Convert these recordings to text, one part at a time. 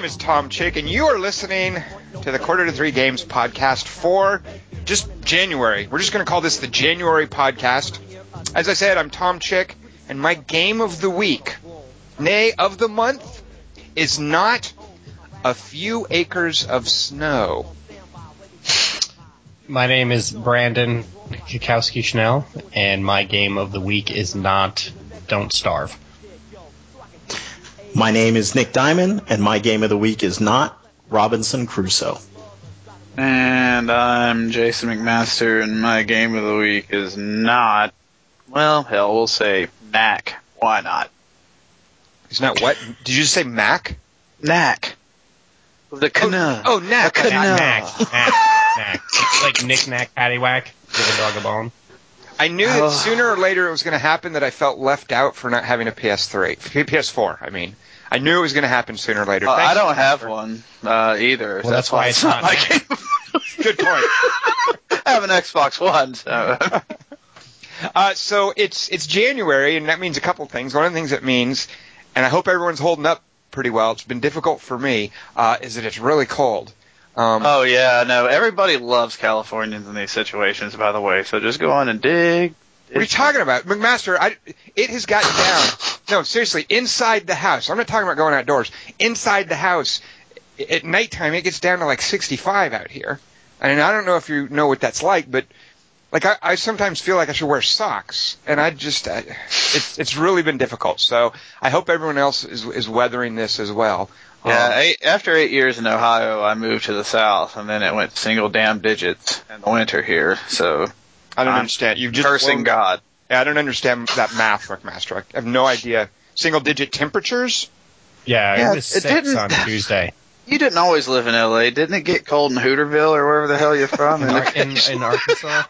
My name is Tom Chick, and you are listening to the Quarter to Three Games podcast for just January. We're just going to call this the January podcast. As I said, I'm Tom Chick, and my game of the week, nay, of the month, is not a few acres of snow. My name is Brandon Cackowski Schnell, and my game of the week is not Don't Starve. My name is Nick Diamond, and my game of the week is not Robinson Crusoe. And I'm Jason McMaster, and my game of the week is not, well, hell, we'll say Knack. Why not? It's not what? Did you just say Mac? Knack. The canoe. Oh, Knack. Oh, the canoe. Knack, knack, knack. Like knick knack paddywhack. Give a dog a bone. I knew that Oh. sooner or later it was going to happen that I felt left out for not having a PS3, PS4. I mean, I knew it was going to happen sooner or later. Uh, I don't have one uh, either. Well, that's why it's not my game. Good point. I have an Xbox One, so Uh, so it's it's January, and that means a couple things. One of the things it means, and I hope everyone's holding up pretty well. It's been difficult for me. Uh, is that it's really cold. Um, Oh yeah, no. Everybody loves Californians in these situations, by the way. So just go on and dig. what are you talking about, McMaster? I, it has gotten down. No, seriously, inside the house. I'm not talking about going outdoors. Inside the house, at nighttime, it gets down to like 65 out here. And I don't know if you know what that's like, but like I, I sometimes feel like I should wear socks, and I just I, it's it's really been difficult. So I hope everyone else is is weathering this as well. Yeah, Um, eight, after eight years in Ohio, I moved to the south, and then it went single damn digits in the winter here. So I don't I'm understand. You've just cursing blown- God. Yeah, I don't understand that math, McMaster. I have no idea. Single digit temperatures? Yeah, Yeah, it was it six didn't- on Tuesday. You didn't always live in L.A., didn't it get cold in Hooterville or wherever the hell you're from? In, Ar- in, in Arkansas?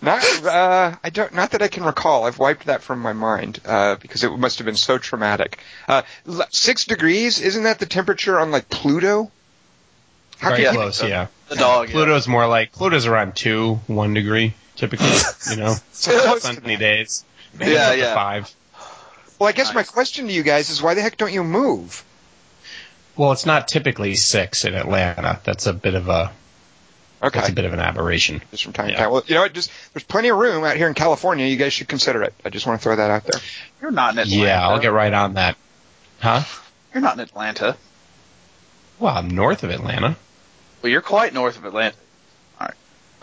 Not, uh, I don't, not that I can recall. I've wiped that from my mind, uh, because it must have been so traumatic. Uh, six degrees, isn't that the temperature on like Pluto? How Very can you- close, yeah. the dog. yeah. Pluto's more like, Pluto's around two, one degree, typically, you know? So close to Sunny days. Maybe Yeah, yeah. Five. Well, I guess my question to you guys is why the heck don't you move? Well, it's not typically six in Atlanta. That's a bit of a, Okay. that's a bit of an aberration. just from time to time. Well, you know what? Just there's plenty of room out here in California. You guys should consider it. I just want to throw that out there. You're not in Atlanta. Yeah, I'll get right on that. Huh? You're not in Atlanta. Well, I'm north of Atlanta. Well, you're quite north of Atlanta.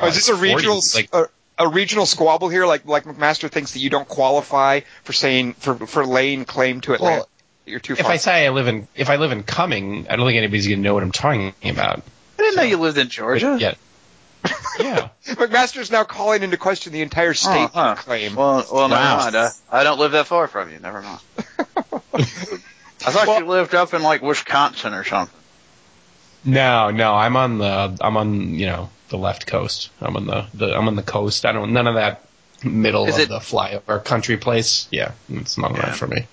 Oh, is this a uh, 40, regional like- a, a regional squabble here? Like like McMaster thinks that you don't qualify for saying for for laying claim to Atlanta. Well, You're too far. If. I say I live in, if I live in Cumming, I don't think anybody's gonna know what I'm talking about. I didn't know you lived in Georgia. Yeah. Yeah. McMaster's now calling into question the entire oh, state Oh, huh. claim. Well, well, never Wow. mind. I, I don't live that far from you. Never mind. I thought Well- you lived up in like Wisconsin or something. No, no, I'm on the, I'm on, you know, the left coast. I'm on the, the I'm on the coast. I don't, none of that middle Is of it- the flyover country place. Yeah, it's not Yeah. right for me.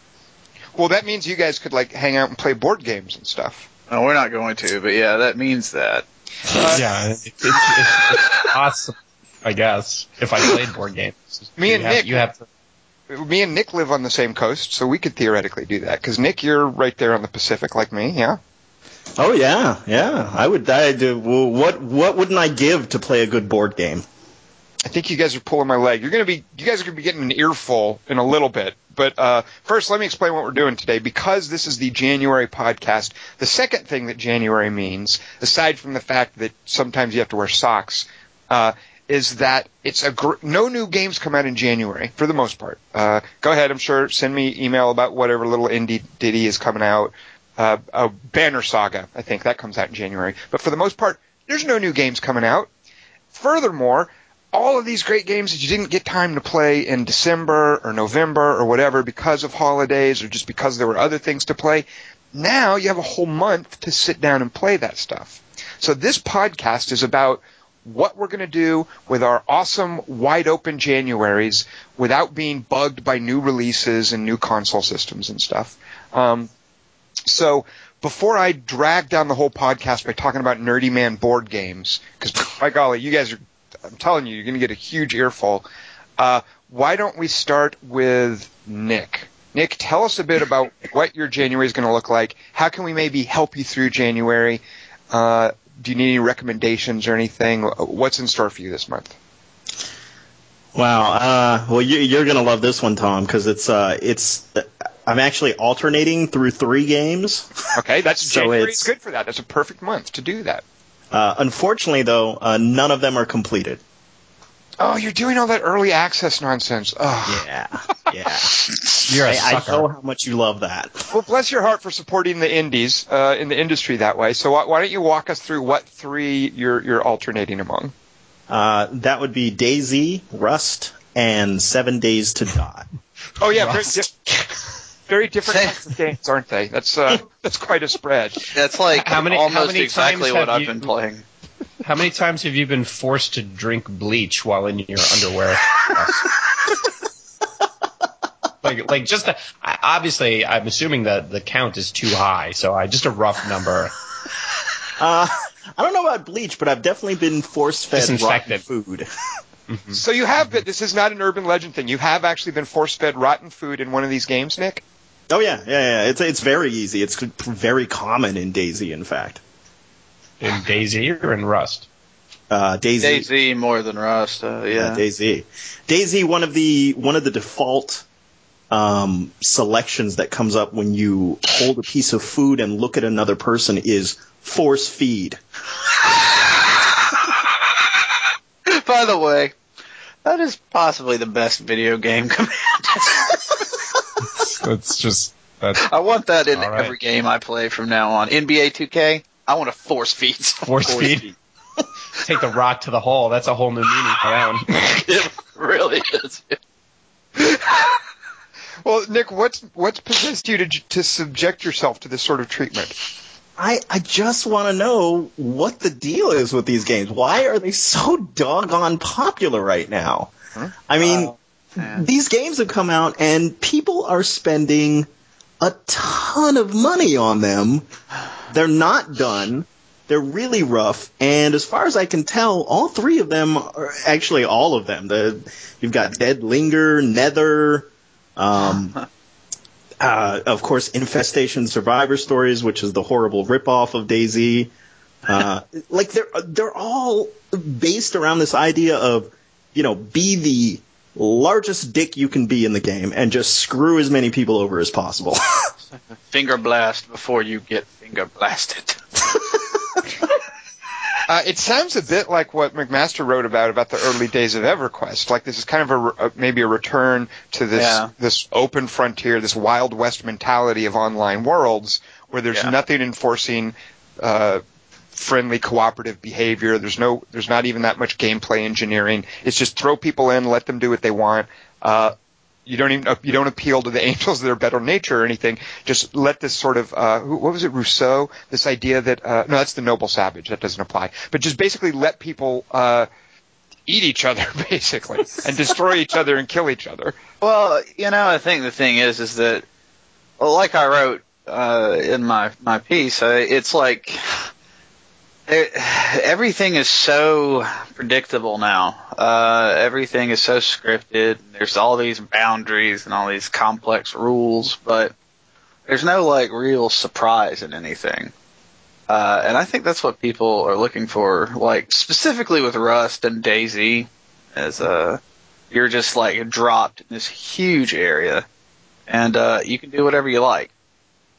well, that means you guys could like hang out and play board games and stuff. No, we're not going to, but yeah, that means that. Uh, yeah, it's, it's, it's, it's awesome. I guess if I played board games, Me you and have, Nick- you have to. Me and Nick live on the same coast, so we could theoretically do that. Because Nick, you're right there on the Pacific, like me. Yeah. Oh yeah, yeah. I would. I do. What What wouldn't I give to play a good board game? I think you guys are pulling my leg. You're gonna be, you guys are gonna be getting an earful in a little bit. But uh, first, let me explain what we're doing today. Because this is the January podcast, the second thing that January means, aside from the fact that sometimes you have to wear socks, uh, is that it's a gr- no new games come out in January for the most part. Uh, go ahead, I'm sure. Send me email about whatever little indie ditty is coming out. Uh, uh, Banner Saga, I think that comes out in January. But for the most part, there's no new games coming out. Furthermore, all of these great games that you didn't get time to play in December or November or whatever because of holidays or just because there were other things to play, now you have a whole month to sit down and play that stuff. So this podcast is about what we're going to do with our awesome wide open Januaries without being bugged by new releases and new console systems and stuff. Um, so before I drag down the whole podcast by talking about Nerdy Man board games, because by golly, you guys are, I'm telling you, you're going to get a huge earful. Uh, why don't we start with Nick? Nick, tell us a bit about what your January is going to look like. How can we maybe help you through January? Uh, do you need any recommendations or anything? What's in store for you this month? Wow. Uh, well, you, are gonna love this one, Tom, because it's uh, it's. I'm actually alternating through three games. Okay, that's So January it's- good for that. That's a perfect month to do that. Uh, unfortunately, though, uh, none of them are completed. Oh, you're doing all that early access nonsense. Oh. Yeah, yeah. You're a I, I sucker. I know how much you love that. Well, bless your heart for supporting the indies uh, in the industry that way. So why, why don't you walk us through what three you're you're alternating among? Uh, that would be DayZ, Rust, and Seven Days to Die. Oh yeah, very, Rust. di- very different types of games, aren't they? That's uh, that's quite a spread. That's like How many- how almost many exactly times what have I've you- been playing. How many times have you been forced to drink bleach while in your underwear? like, like just a, I- obviously, I'm assuming that the count is too high, so I just a rough number. Uh, I don't know about bleach, but I've definitely been force fed rotten Disinfectant. food. So you have been. This is not an urban legend thing. You have actually been force fed rotten food in one of these games, Nick. Oh yeah, yeah, yeah. It's it's very easy. It's very common in DayZ, in fact. In DayZ or in Rust? Uh, DayZ, DayZ more than Rust. Uh, yeah, yeah. DayZ, DayZ. One of the one of the default um, selections that comes up when you hold a piece of food and look at another person is force feed. By the way, that is possibly the best video game command. It's just that's I want that in All right. every game I play from now on. NBA 2K, I want to force feed. force feed. Take the rock to the hole. That's a whole new meaning for that one. it really is. Well, Nick, what's what's possessed you to to subject yourself to this sort of treatment? I, I just want to know what the deal is with these games. Why are they so doggone popular right now? I mean, uh, man. these games have come out and people are spending a ton of money on them. They're not done. They're really rough, and as far as I can tell, all three of them are actually all of them. The you've got Dead Linger, Nether, um, uh, of course, Infestation Survivor Stories, which is the horrible ripoff of DayZ. Uh, like they're they're all based around this idea of you know be the largest dick you can be in the game and just screw as many people over as possible. Finger blast before you get finger blasted. Uh, it sounds a bit like what McMaster wrote about about the early days of EverQuest. Like this is kind of a, a maybe a return to this Yeah. this open frontier, this wild west mentality of online worlds, where there's Yeah. nothing enforcing uh, friendly cooperative behavior. There's no there's not even that much gameplay engineering. It's just throw people in, let them do what they want. Uh, you don't even you don't appeal to the angels that are better nature or anything. Just let this sort of uh, what was it Rousseau? This idea that uh, no, that's the noble savage. That doesn't apply. But just basically let people uh, eat each other basically and destroy each other and kill each other. Well, you know, I think the thing is, is that, well, like I wrote uh, in my my piece, uh, it's like everything is so predictable now. Uh, everything is so scripted. There's all these boundaries and all these complex rules, but there's no like real surprise in anything. Uh, and I think that's what people are looking for, like specifically with Rust and DayZ, as uh, you're just like dropped in this huge area, and uh, you can do whatever you like.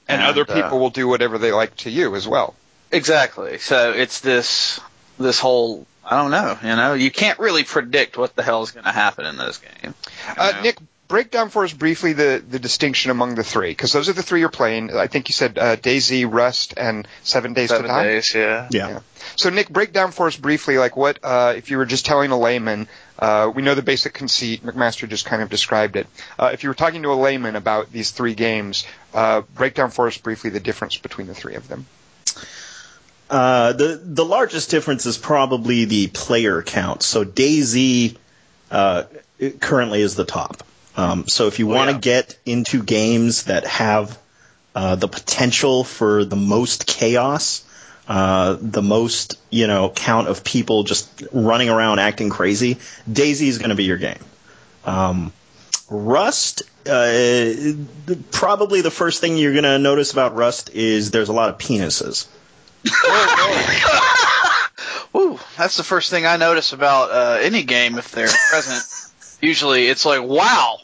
And, And, other uh, people will do whatever they like to you as well. Exactly. So it's this this whole I don't know. You know, you can't really predict what the hell is going to happen in this game. Uh, know? Nick, break down for us briefly the, the distinction among the three, because those are the three you're playing. I think you said uh, DayZ, Rust, and Seven Days seven to Die. days. Yeah. yeah. So, Nick, break down for us briefly, like what uh, if you were just telling a layman. Uh, we know the basic conceit. McMaster just kind of described it. Uh, if you were talking to a layman about these three games, uh, break down for us briefly the difference between the three of them. Uh, the the largest difference is probably the player count. So DayZ uh, currently is the top. Um, so if you Oh, want to yeah. get into games that have uh, the potential for the most chaos, uh, the most you know count of people just running around acting crazy, DayZ is going to be your game. Um, Rust, uh, probably the first thing you're going to notice about Rust is there's a lot of penises. Ooh, that's the first thing I notice about uh, any game if they're present. Usually, it's like, wow,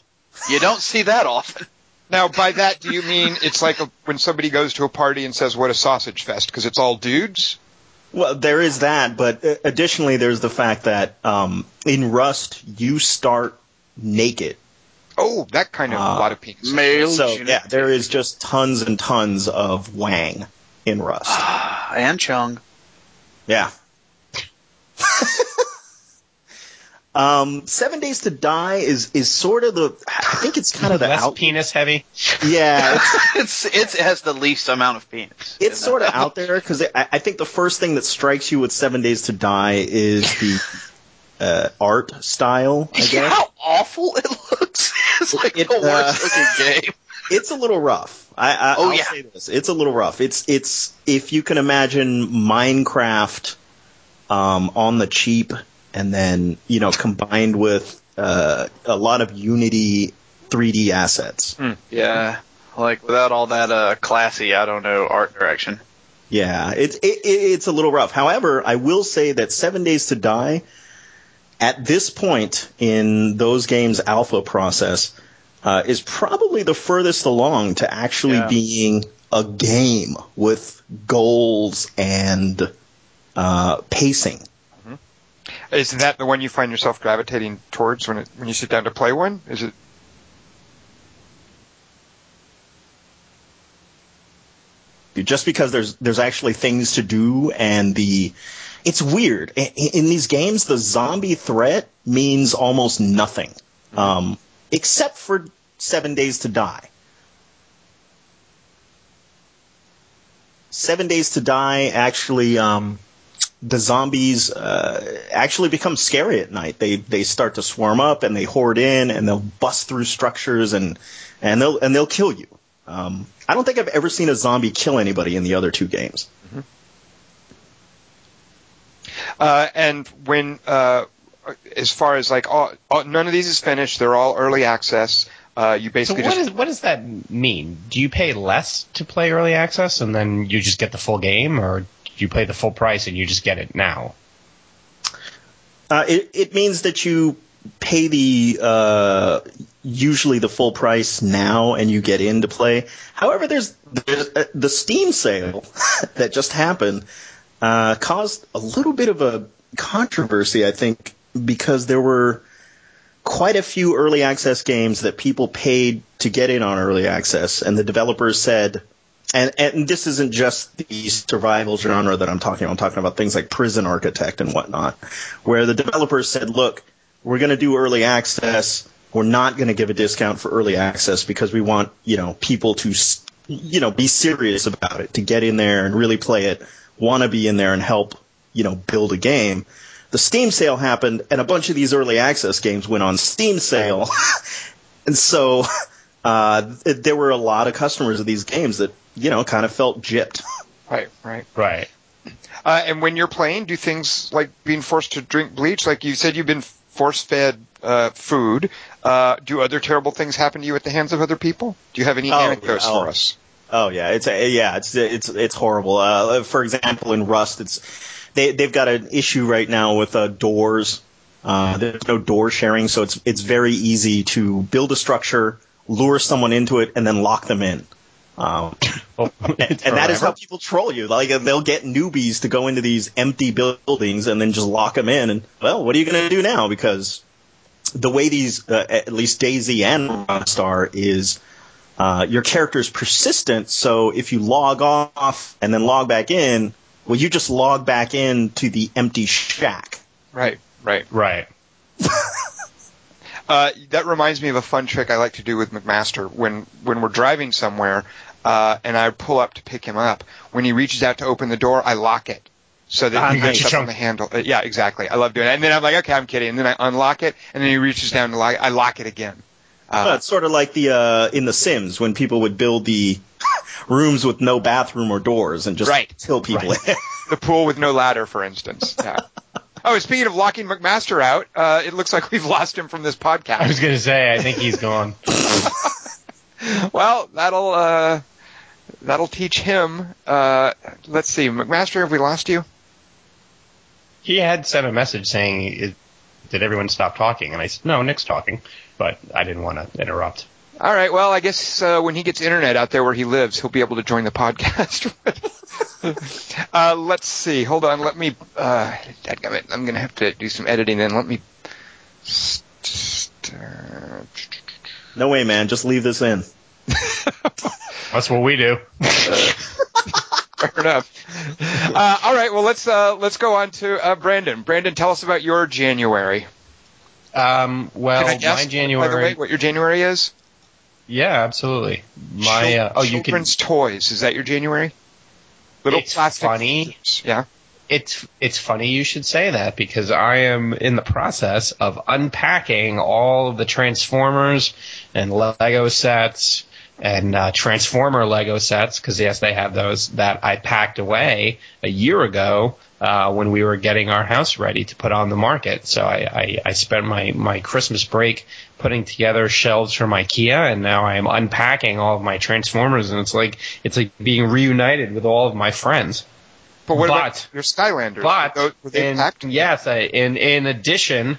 you don't see that often. Now, by that, do you mean it's like a, when somebody goes to a party and says, "What a sausage fest," because it's all dudes? Well, there is that, but uh, additionally, there's the fact that um, in Rust you start naked. Oh, that kind of Uh, a lot of penis. Male So yeah, there is just tons and tons of wang in Rust. and Chung. Yeah. um, Seven Days to Die is is sort of the. I think it's kind of the Less out. penis heavy. Yeah, it's, It's, it's it has the least amount of penis. it's sort of out there because I, I think the first thing that strikes you with Seven Days to Die is the uh, art style. I Yeah, how awful it looks. It's like It, the uh, worst looking game. It's a little rough. I, I, Oh, I'll yeah. say this: it's a little rough. It's it's if you can imagine Minecraft um, on the cheap, and then you know combined with uh, a lot of Unity 3D assets. Yeah, like without all that uh, classy, I don't know, art direction. Yeah, it's it, it, it's a little rough. However, I will say that Seven Days to Die, at this point in those games' alpha process, uh, is probably the furthest along to actually Yeah. being a game with goals and uh, pacing. Is that the one you find yourself gravitating towards when it, when you sit down to play one? Is it? just because there's there's actually things to do and the it's weird in, in these games the zombie threat means almost nothing um, except for seven days to die. Seven days to die actually um, the zombies uh, actually become scary at night. They they start to swarm up and they hoard in and they'll bust through structures and and they'll and they'll kill you. Um, I don't think I've ever seen a zombie kill anybody in the other two games. Uh, and when, uh, as far as like, all, all, none of these is finished. They're all early access. Uh, you So basically what, just is, what does that mean? Do you pay less to play early access and then you just get the full game, or do you pay the full price and you just get it now? Uh, it, it means that you pay the uh, usually the full price now and you get into play. However, there's, there's uh, the Steam sale that just happened uh, caused a little bit of a controversy, I think, because there were quite a few early access games that people paid to get in on early access, and the developers said, and, and this isn't just the survival genre that I'm talking about. I'm talking about things like Prison Architect and whatnot, where the developers said, look, we're going to do early access. We're not going to give a discount for early access because we want, you know, people to, you know, be serious about it, to get in there and really play it, want to be in there and help, you know, build a game. The Steam sale happened and a bunch of these early access games went on Steam sale. and so, uh, th- there were a lot of customers of these games that, you know, kind of felt gypped. right, right. Right. Uh, and when you're playing, do things like being forced to drink bleach? Like you said, you've been force fed uh, food. Uh, do other terrible things happen to you at the hands of other people? Do you have any Oh, anecdotes yeah. Oh. for us? Oh yeah, it's a, yeah, it's it's it's horrible. Uh, for example, in Rust, it's they they've got an issue right now with uh, doors. Uh, there's no door sharing, so it's it's very easy to build a structure, lure someone into it, and then lock them in. Um, Well, and, and that is how people troll you. Like they'll get newbies to go into these empty buildings and then just lock them in. And well, what are you going to do now? Because the way these, uh, at least DayZ and Rockstar, is uh, your is persistent. So if you log off and then log back in, well, you just log back in to the empty shack. Right, right. right. Uh, that reminds me of a fun trick I like to do with McMaster when when we're driving somewhere, uh, and I pull up to pick him up. When he reaches out to open the door, I lock it so that Ah, he gets nice. up on the handle. Uh, yeah, exactly. I love doing it. And then I'm like, okay, I'm kidding. And then I unlock it, and then he reaches down to lock. I lock it again. Well, Uh, it's sort of like the uh, in The Sims when people would build the rooms with no bathroom or doors and just Right. kill people. In the pool with no ladder, for instance. Yeah. Oh, speaking of locking McMaster out, uh, it looks like we've lost him from this podcast. I was gonna say, I think he's gone. Well, that'll uh, that'll teach him. Uh, let's see, McMaster, have we lost you? He had sent a message saying, "Did everyone stop talking?" And I said, "No, Nick's talking," but I didn't want to interrupt. All right. Well, I guess uh, when he gets internet out there where he lives, he'll be able to join the podcast. uh, let's see. Hold on. Let me. Uh, dadgummit, I'm going to have to do some editing. Then let me. St- st- No way, man. Just leave this in. That's what we do. Fair enough. Uh, all right. Well, let's uh, let's go on to uh, Brandon. Brandon, tell us about your January. Um, well, Can I guess, my by the way, what your January is? yeah, absolutely. My uh, oh, you can. children's toys. Is that your January? Little It's plastic. funny. figures. Yeah. It's it's funny you should say that because I am in the process of unpacking all of the Transformers and Lego sets and uh, Transformer Lego sets because yes, they have those that I packed away a year ago uh, when we were getting our house ready to put on the market. So I, I, I spent my my Christmas break putting together shelves from IKEA, and now I am unpacking all of my Transformers, and it's like it's like being reunited with all of my friends. But what But- about your Skylanders? But Were those- were in, yes, I, in in addition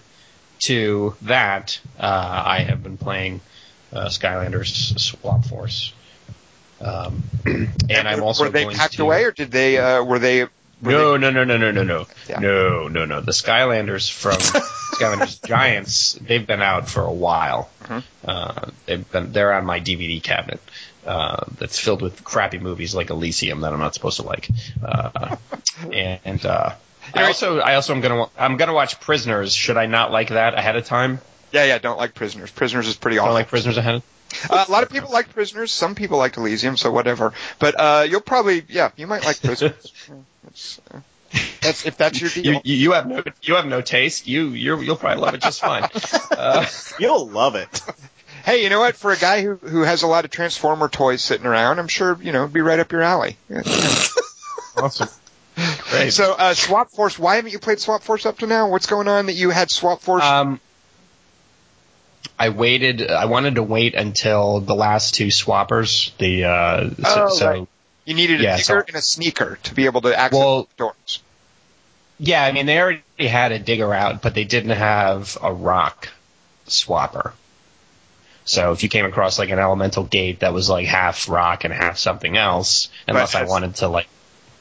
to that, uh, I have been playing Skylanders Swap Force, um, and I'm also were they going packed to, away, or did they? Uh, were they? Were No, no, no, no, no, no, no, Yeah. no, no, no. The Skylanders from Skylanders Giants, they've been out for a while. Mhm. Uh, they've been, they're on my DVD cabinet. Uh, that's filled with crappy movies like Elysium that I'm not supposed to like. Uh, and uh, I also, I also am gonna I'm gonna watch Prisoners. Should I not like that ahead of time? Yeah, yeah. Don't like Prisoners. Prisoners is pretty awful. Don't awful. like Prisoners ahead. uh, a lot of people like Prisoners. Some people like Elysium. So whatever. But uh, you'll probably, yeah, you might like Prisoners. That's, uh, that's if that's your deal. You, you, you have no, you have no taste. You, you're, you'll probably love it just fine. Uh, You'll love it. Hey, you know what? For a guy who who has a lot of Transformer toys sitting around, I'm sure you know it'd be right up your alley. Awesome. Great. So, uh, Swap Force. Why haven't you played Swap Force up to now? What's going on that you had Swap Force? Um, I waited. I wanted to wait until the last two swappers. The uh, so, Oh, so right. you needed a yeah, digger so- and a sneaker to be able to access Well- the doors. yeah, I mean they already had a digger out, but they didn't have a rock swapper. So if you came across like an elemental gate that was like half rock and half something else, unless I wanted to like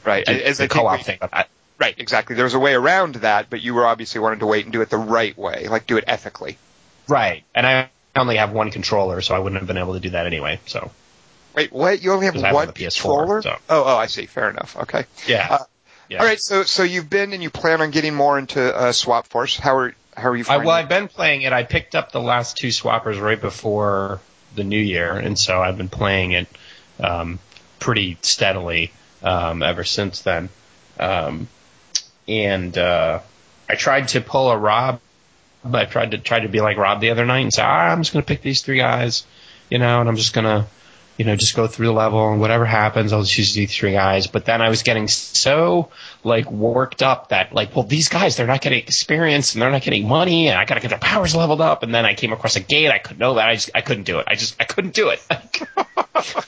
Right. As the co-op thing, I, Right. Exactly. There was a way around that, but you were obviously wanting to wait and do it the right way, like do it ethically. Right, and I only have one controller, so I wouldn't have been able to do that anyway. So Wait, what? You only have 'Cause I have one the PS4, controller? so. Oh, oh, I see. Fair enough. Okay. yeah, Uh, yeah. All right. So, so you've been and you plan on getting more into uh, Swap Force. How are how are you I, well? I've been playing it. I picked up the last two swappers right before the new year, and so I've been playing it um, pretty steadily um, ever since then. Um, and uh, I tried to pull a Rob. I tried to try to be like Rob the other night and say, ah, I'm just going to pick these three guys, you know, and I'm just going to, you know, just go through the level and whatever happens, I'll just use these three guys. But then I was getting so like worked up that like, well, these guys, they're not getting experience and they're not getting money and I got to get their powers leveled up. And then I came across a gate. I couldn't know that. I just, I couldn't do it. I just, I couldn't do it.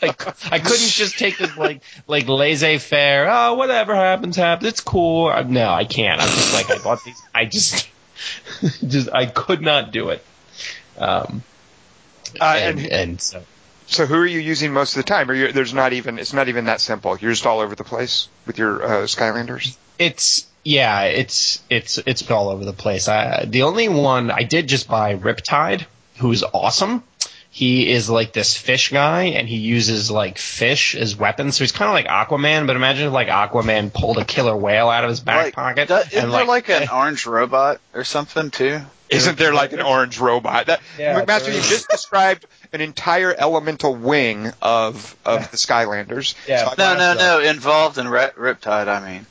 like, I couldn't just take this like, like laissez faire. Oh, whatever happens, happens. It's cool. Uh, No, I can't. I'm just like, I bought these. I just, just, I could not do it. Um, Uh, and, and- and so. So, who are you using most of the time? Or you, there's not even it's not even that simple. You're just all over the place with your uh, Skylanders. It's yeah, it's it's it's all over the place. I, the only one I did just buy Riptide, who's awesome. He is like this fish guy, and he uses like fish as weapons. So he's kind of like Aquaman, but imagine if like Aquaman pulled a killer whale out of his back Like, pocket. do- isn't and there like an orange robot or something too? Isn't there like an orange robot? That, Yeah, McMaster, you just described an entire elemental wing of of the Skylanders. Yeah. So No, no, no. Involved in Rip- Riptide. I mean,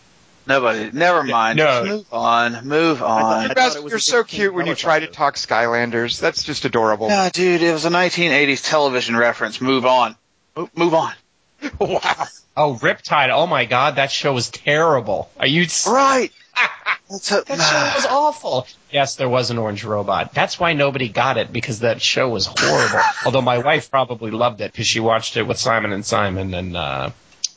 nobody. Never mind. no. Just move on. Move on. I thought McMaster, it you're so cute when you try to talk Skylanders. That's just adorable. Yeah, dude. It was a 1980s television reference. Move on. Move on. wow. oh, Riptide! Oh my god, that show was terrible. Are you? Right. That's a- That show was awful. Yes, there was an orange robot. That's why nobody got it because that show was horrible. Although my wife probably loved it because she watched it with Simon and Simon and uh,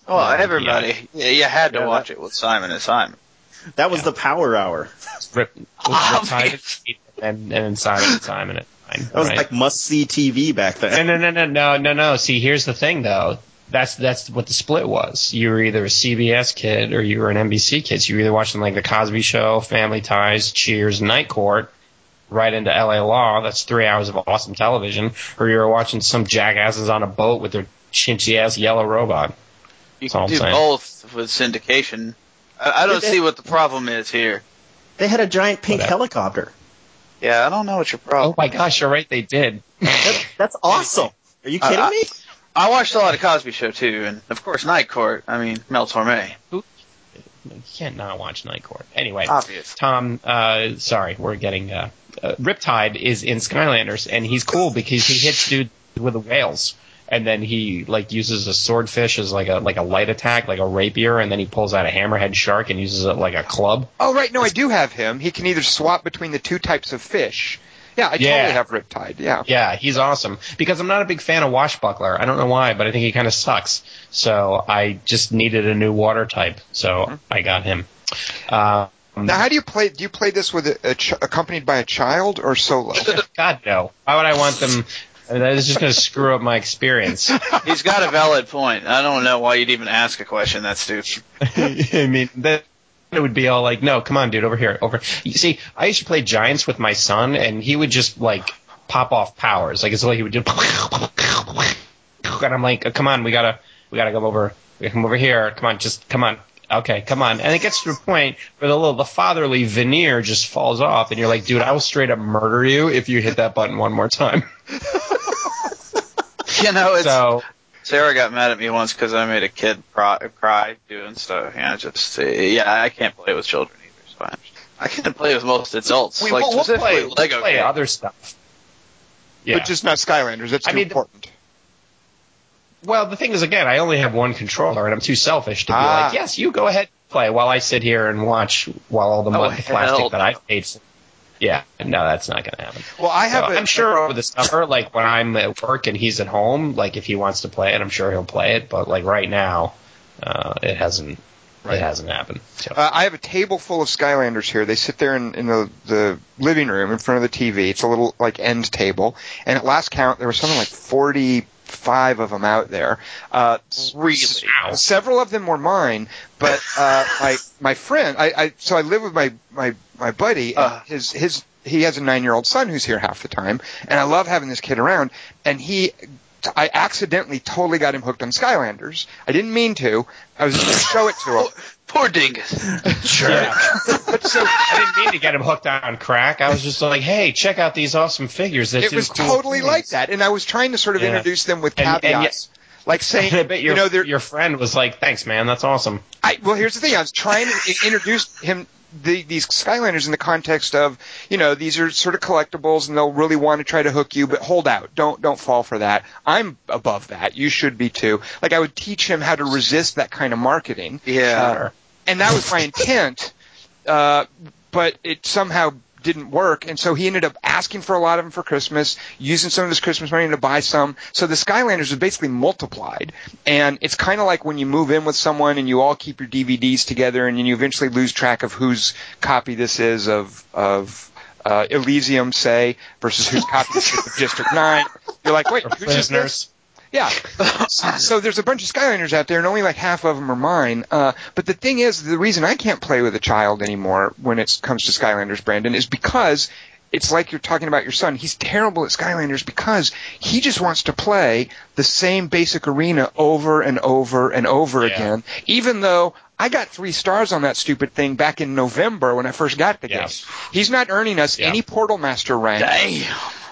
Oh, well, Yeah, everybody, yeah, you had to Yeah, watch it with Simon and Simon. That was Yeah. the Power Hour. Rip, with oh, Obvious. And and Simon and Simon. At nine, That was right? like must see TV back then. no, no, no, no, no, no. See, here's the thing, though. That's that's what the split was. You were either a CBS kid or you were an NBC kid. So you were either watching like the Cosby Show, Family Ties, Cheers, Night Court, right into LA Law. That's three hours of awesome television. Or you were watching some jackasses on a boat with their chinchy ass yellow robot. You can do saying. both with syndication. I, I don't they- see what the problem is here. They had a giant pink Whatever. helicopter. Yeah, I don't know what your problem. Oh my gosh, you're right. They did. That, that's awesome. Are you kidding Uh, me? I watched a lot of Cosby Show too, and of course Night Court. I mean Mel Torme. you can't not watch Night Court. Anyway, Obvious. Tom, uh, sorry, we're getting uh, uh, Riptide is in Skylanders, and he's cool because he hits dudes with the whales, and then he like uses a swordfish as like a like a light attack, like a rapier, and then he pulls out a hammerhead shark and uses it like a club. Oh, right. No, I do have him. He can either swap between the two types of fish. Yeah, I Yeah. totally have Riptide. Yeah. Yeah, he's awesome. Because I'm not a big fan of Wash Buckler. I don't know why, but I think he kind of sucks. So I just needed a new water type, so I got him. Uh, Now, how do you play? Do you play this with a, a ch- accompanied by a child or solo? God no. Why would I want them? That is just going to screw up my experience. He's got a valid point. I don't know why you'd even ask a question that stupid. I mean, that it would be all like, no, come on, dude, over here, over. You see, I used to play Giants with my son, and he would just like pop off powers, like it's like he would do, and I'm like, oh, come on, we gotta, we gotta come over, we gotta come over here, come on, just come on. Okay, come on. And it gets to a point where the little the fatherly veneer just falls off, and you're like, dude, I will straight up murder you if you hit that button one more time. You know, it's So Sarah got mad at me once because I made a kid cry, cry doing stuff. Yeah, just uh, yeah, I can't play with children either. So I, I can't play with most adults. we, like will we'll specifically play, we'll play games. other stuff. Yeah. But just not Skylanders. That's I too mean, the- important. Well, the thing is, again, I only have one controller, and I'm too selfish to be Ah. like, yes, you go ahead and play while I sit here and watch while all the Oh, plastic that. I've paid for. Yeah, no, that's not going to happen. Well, I have. So a, I'm sure over the summer, like when I'm at work and he's at home, like if he wants to play it, I'm sure he'll play it. But like right now, uh, it hasn't. Right. It hasn't happened. So. Uh, I have a table full of Skylanders here. They sit there in, in the, the living room in front of the TV. It's a little like end table, and at last count, there was something like forty-five of them out there. Uh, Really? Several of them were mine, but uh, my my friend, I, I so I live with my my my buddy. Uh. his his he has a nine-year-old son who's here half the time, and I love having this kid around. And he, I accidentally totally got him hooked on Skylanders. I didn't mean to. I was just going to show it to him. Poor dingus. Yeah. But so I didn't mean to get him hooked on crack. I was just like, hey, check out these awesome figures. That it was cool totally things. like that, and I was trying to sort of Yeah. introduce them with And- and caveats, like saying, I bet your, you know, your friend was like, thanks, man, that's awesome. I, well, here's the thing. I was trying to introduce him the, these Skylanders in the context of, you know, these are sort of collectibles, and they'll really want to try to hook you, but hold out. Don't don't fall for that. I'm above that. You should be too. Like I would teach him how to resist that kind of marketing, Yeah. Uh, and that was my intent. Uh, but it somehow didn't work, and so he ended up asking for a lot of them for Christmas, using some of his Christmas money to buy some. So the Skylanders have basically multiplied, and it's kind of like when you move in with someone and you all keep your DVDs together, and then you eventually lose track of whose copy this is of of uh, Elysium, say, versus whose copy this is of District Nine. You're like, wait, who's this? Yeah. so there's a bunch of Skylanders out there, and only like half of them are mine. Uh, but the thing is, the reason I can't play with a child anymore when it comes to Skylanders, Brandon, is because it's like you're talking about your son. He's terrible at Skylanders because he just wants to play the same basic arena over and over and over Yeah. again, even though I got three stars on that stupid thing back in November when I first got the Yes. game. He's not earning us Yeah. any Portal Master rank. Damn.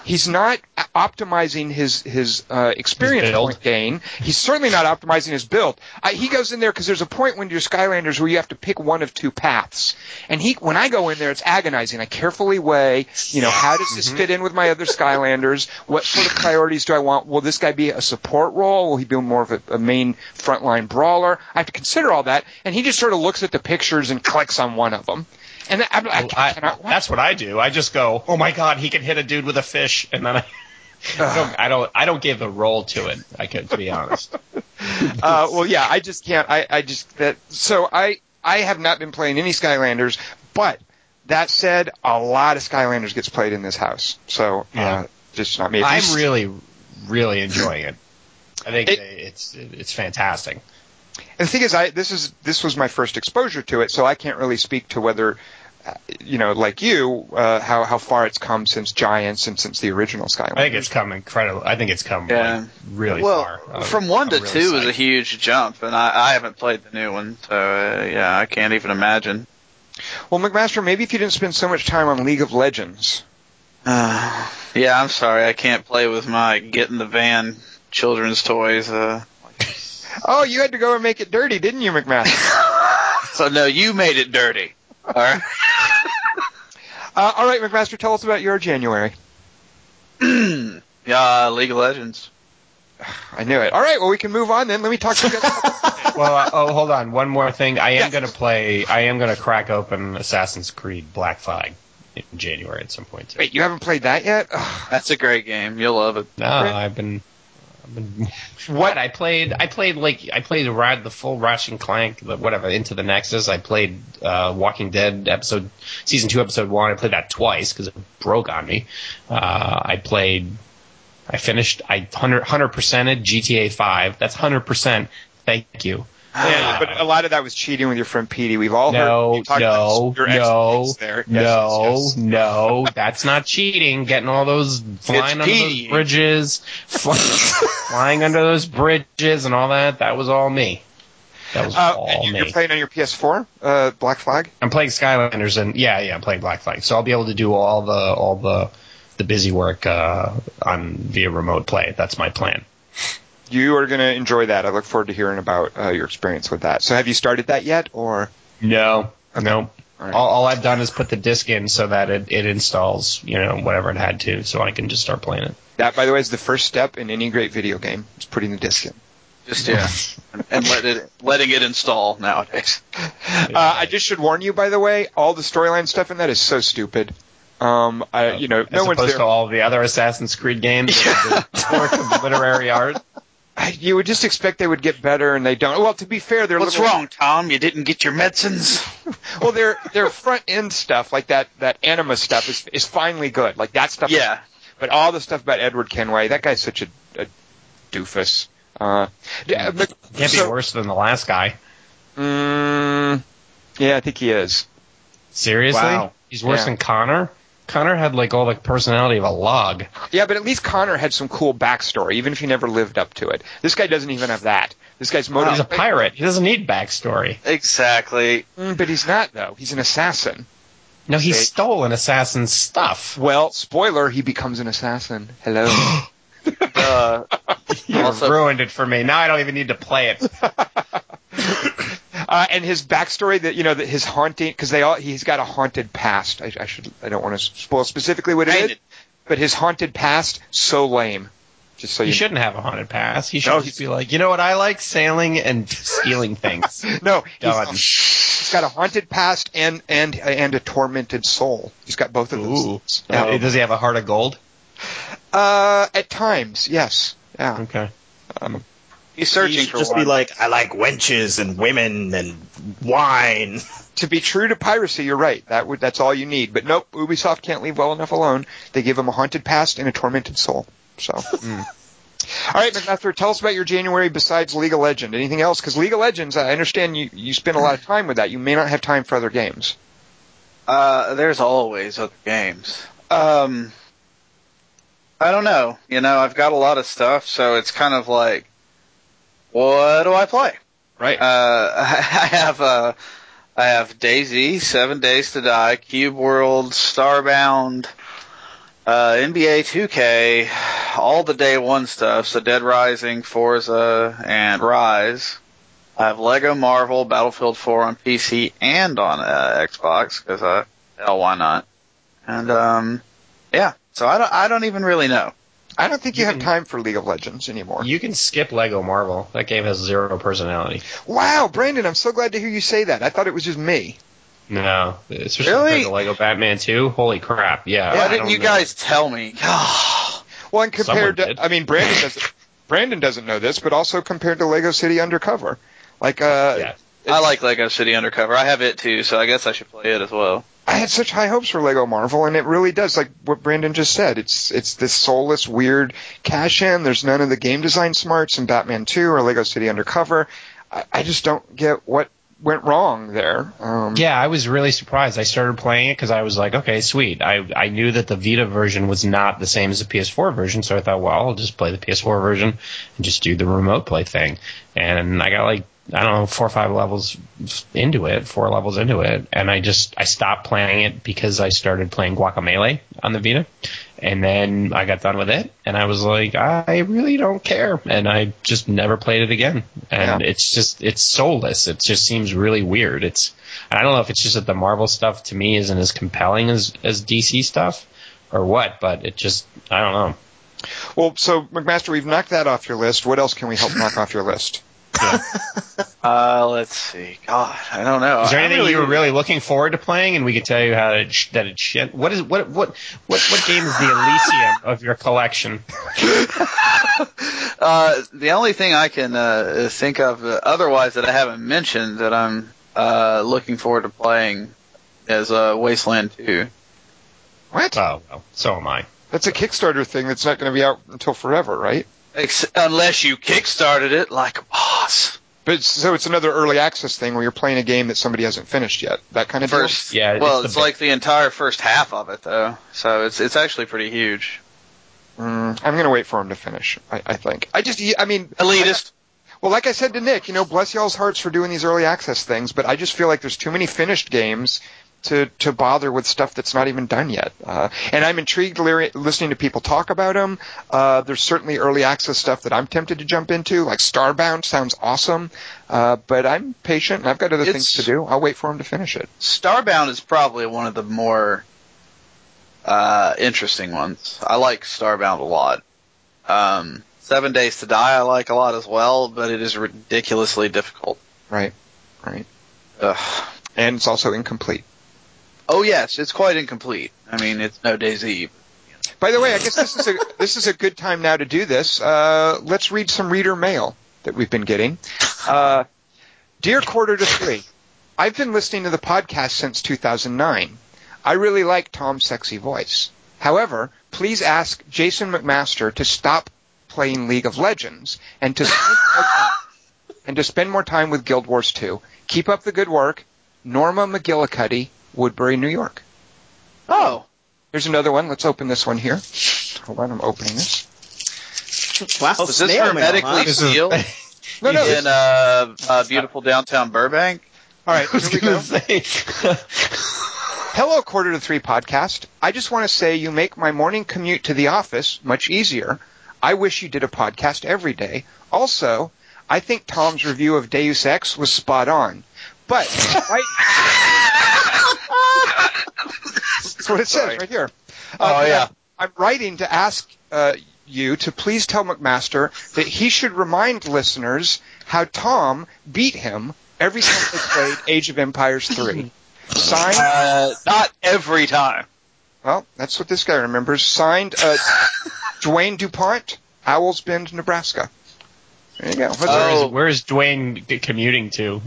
He's not optimizing his his uh, experience point gain. He's certainly not optimizing his build. I, he goes in there because there's a point when you're Skylanders where you have to pick one of two paths. And he, when I go in there, it's agonizing. I carefully weigh, you know, how does this fit in with my other Skylanders? What sort of priorities do I want? Will this guy be a support role? Will he be more of a, a main frontline brawler? I have to consider all that. And he just sort of looks at the pictures and clicks on one of them. And I, I, Well, I- cannot watch that's what I do. I just go, oh my god, he can hit a dude with a fish, and then I, I don't, I don't, I don't give a role to it. I can, to be honest. uh, well, yeah, I just can't. I, I just that. So I, I have not been playing any Skylanders, but that said, a lot of Skylanders gets played in this house. So Yeah. uh, just not me. If I'm s- really, really enjoying it. I think It- it's it's fantastic. And the thing is, I this is this was my first exposure to it, so I can't really speak to whether, uh, you know, like you, uh, how how far it's come since Giants and since the original Skylanders. I think it's come incredible. I think it's come Yeah. like, really well, far. Uh, from one to I'm really two is a huge jump, and I, I haven't played the new one, so uh, yeah, I can't even imagine. Well, McMaster, maybe if you didn't spend so much time on League of Legends. Uh, yeah, I'm sorry, I can't play with my get in the van children's toys. Uh, Oh, you had to go and make it dirty, didn't you, McMaster? so no, you made it dirty. All right. Uh, all right, McMaster, tell us about your January. yeah, League of Legends. I knew it. All right, well, we can move on then. Let me talk to you guys. well, uh, oh, hold on. One more thing. I am Yes. going to play. I am going to crack open Assassin's Creed Black Flag in January at some point. Too. Wait, you haven't played that yet? Ugh. That's a great game. You'll love it. No, I've been. What? I played? I played like I played Ride the full Ratchet Clank, the, whatever, into the Nexus. I played uh, Walking Dead episode, season two, episode one. I played that twice because it broke on me. Uh, I played. I finished. I hundred percented GTA Five. That's hundred percent. Thank you. Yeah, but a lot of that was cheating with your friend Petey. We've all No, heard you talk no, about your no, there. Yes, no, yes, yes. no, that's not cheating. Getting all those flying under Petey. those bridges, fly, flying under those bridges and all that. That was all me. That was Uh, all and you- me. you're playing on your PS4, uh, Black Flag. I'm playing Skylanders and yeah, yeah, I'm playing Black Flag. So I'll be able to do all the all the the busy work uh, on via remote play. That's my plan. You are going to enjoy that. I look forward to hearing about uh, your experience with that. So, have you started that yet, or No, no. All right. All, all I've done is put the disc in so that it, it installs, you know, whatever it had to, so I can just start playing it. that, by the way, is the first step in any great video game? Is putting the disc in. Just yeah, and, and let it letting it install nowadays. Uh, I just should warn you, by the way, all the storyline stuff in that is so stupid. Um, I, you know, As no one's opposed there. to all the other Assassin's Creed games, that are the work of literary art. I- you would just expect they would get better, and they don't. Well, to be fair, they're What's little, wrong, Tom? You didn't get your medicines. Well, their their front end stuff, like that that anima stuff, is is finally good. Like that stuff. is- Yeah, but all the stuff about Edward Kenway, that guy's such a, a doofus. Uh, yeah, but, Can't so- be worse than the last guy. Mm, yeah, I think he is. Seriously? Wow. He's worse Yeah. than Connor? Connor had like all the personality of a log. Yeah, but at least Connor had some cool backstory, even if he never lived up to it. This guy doesn't even have that. This guy's He's motivated. a pirate. He doesn't need backstory. exactly. Mm, but he's not though. He's an assassin. No, he See? stole an assassin's stuff. Well, spoiler, he becomes an assassin. Hello. Uh, You Also- ruined it for me. Now I don't even need to play it. Uh, and his backstory that you know that his haunting because they all he's got a haunted past. I, I should I don't want to spoil specifically what it is, but his haunted past so lame. Just so He you shouldn't have a haunted past. He should No, just be like, you know what I like? Sailing and stealing things. no, he's, he's got a haunted past and and and a tormented soul. He's got both of those. Ooh. Uh, Does he have a heart of gold? Uh, at times, yes. Yeah. Okay. He's searching should for just one. be like, I like wenches and women and wine. To be true to piracy, you're right. That would that's all you need. But nope, Ubisoft can't leave well enough alone. They give him a haunted past and a tormented soul. So. Hmm. All right, McMaster, tell us about your January besides League of Legends. Anything else? Because League of Legends, I understand you you spend a lot of time with that. You may not have time for other games. Uh, there's always other games. Um, I don't know. You know, I've got a lot of stuff, so it's kind of like, what do I play? Right. Uh, I have uh, I have DayZ, Seven Days to Die, Cube World, Starbound, uh, NBA 2K, all the day one stuff, so Dead Rising, Forza, and Ryse. I have Lego Marvel, Battlefield 4 on PC and on uh, Xbox because uh, hell, why not? And um, yeah, so I don't, I don't even really know. I don't think you, You have can- time for League of Legends anymore. You can skip Lego Marvel. That game has zero personality. wow, Brandon, I'm so glad to hear you say that. I thought it was just me. No, especially Really? compared to Lego Batman 2. Holy crap! Yeah. Why I didn't don't you know. guys tell me? Well, and compared Someone to, did. I mean, Brandon doesn't, Brandon doesn't know this, but also compared to Lego City Undercover, like, uh, Yeah. I like Lego City Undercover. I have it too, so I guess I should play it as well. I had such high hopes for Lego Marvel, and it really does, like what Brandon just said. It's it's this soulless, weird cash in. There's none of the game design smarts in Batman 2 or Lego City Undercover. I, I just don't get what went wrong there. Um, Yeah, I was really surprised. I started playing it because I was like, okay, sweet. I I knew that the Vita version was not the same as the PS4 version, so I thought, well, I'll just play the PS4 version and just do the remote play thing. And I got like I don't know four or five levels into it, four levels into it, and I just I stopped playing it because I started playing Guacamelee on the Vita. And then I got done with it, and I was like, I really don't care, and I just never played it again. And Yeah. it's just it's soulless. It just seems really weird. It's I don't know if it's just that the Marvel stuff to me isn't as compelling as as DC stuff, or what, but it just I don't know. Well, so McMaster, we've knocked that off your list. What else can we help knock off your list? Uh, let's see. God, I don't know. Is there I anything really- you were really looking forward to playing, and we could tell you how it, sh- that it shit? What is what what what what game is the Elysium of your collection? Uh, the only thing I can uh, think of uh, otherwise that I haven't mentioned that I'm uh, looking forward to playing is uh, Wasteland 2. What? Oh, well, so am I. That's a Kickstarter thing that's not going to be out until forever, right? Ex- unless you kickstarted it like a boss. But it's, so it's another early access thing where you're playing a game that somebody hasn't finished yet. That kind of deal? First, Yeah, it's well, the it's, big- like the entire first half of it though, so it's it's actually pretty huge. Mm, I'm going to wait for him to finish. I, I think. I just, I mean, Elitist. Well, like I said to Nick, you know, bless y'all's hearts for doing these early access things, but I just feel like there's too many finished games to to bother with stuff that's not even done yet. Uh, and I'm intrigued li- listening to people talk about them. Uh, there's certainly early access stuff that I'm tempted to jump into, like Starbound sounds awesome, uh, but I'm patient and I've got other things to do. I'll wait for him to finish it. Starbound is probably one of the more uh, interesting ones. I like Starbound a lot. Um, Seven Days to Die I like a lot as well, but it is ridiculously difficult. Right, right. Ugh. And it's also incomplete. Oh yes, it's quite incomplete. I mean, it's no DayZ. By the way, I guess this is a this is a good time now to do this. Uh, let's read some reader mail that we've been getting. Uh, Dear Quarter to Three, I've been listening to the podcast since 2009. I really like Tom's sexy voice. However, please ask Jason McMaster to stop playing League of Legends and to time, and to spend more time with Guild Wars 2. Keep up the good work. Norma McGillicuddy, Woodbury, New York. Oh, Here's another one. Let's open this one here. Hold on, I'm opening this. Wow, was this snail hermetically huh? Sealed No, no. in uh, uh, beautiful downtown Burbank? All right, I here we gonna go. say. Hello, Quarter to Three podcast. I just want to say you make my morning commute to the office much easier. I wish you did a podcast every day. Also, I think Tom's review of Deus Ex was spot on. But right, that's what it says right here. Oh, yeah. I'm writing to ask uh, you to please tell McMaster that he should remind listeners how Tom beat him every time they played Age of Empires 3. Signed Uh, not every time. well, that's what this guy remembers. Signed, uh, Dwayne DuPont, Owls Bend, Nebraska. There you go. Oh. Where is, where is Dwayne commuting to?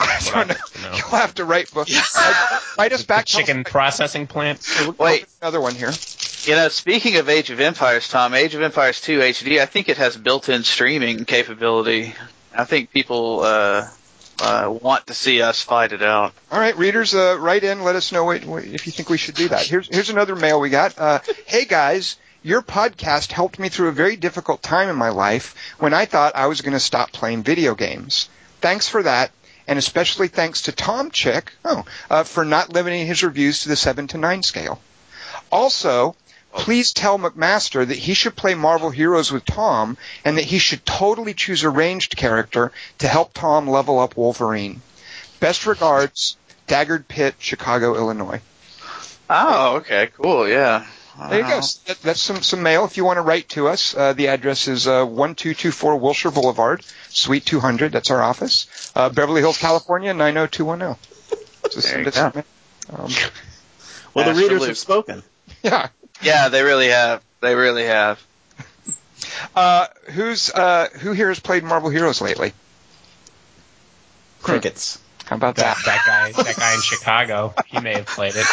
I don't know. No. You'll have to write book. Uh, write us The back. tell us- chicken processing plant. We'll Wait. Another one here. You know, speaking of Age of Empires, Tom, Age of Empires 2 HD, I think it has built-in streaming capability. I think people uh, uh, want to see us fight it out. All right, readers, uh, write in. Let us know what, what, if you think we should do that. Here's here's another mail we got. Uh, hey guys, your podcast helped me through a very difficult time in my life when I thought I was going to stop playing video games. Thanks for that, and especially thanks to Tom Chick oh, uh, for not limiting his reviews to the seven to nine scale. Also, please tell McMaster that he should play Marvel Heroes with Tom and that he should totally choose a ranged character to help Tom level up Wolverine. Best regards, Daggard Pit, Chicago, Illinois. Oh, okay, cool, yeah. There you go. That, that's some, some mail. If you want to write to us, uh, the address is uh, 1224 Wilshire Boulevard, Suite 200. That's our office. Uh, Beverly Hills, California, 90210. Just There you send us some mail. Um, Well, the readers Luke. have spoken. yeah. Yeah, they really have. They really have. Uh, who's uh, who here has played Marvel Heroes lately? Crickets. How about That, that? that guy, that guy in Chicago, he may have played it.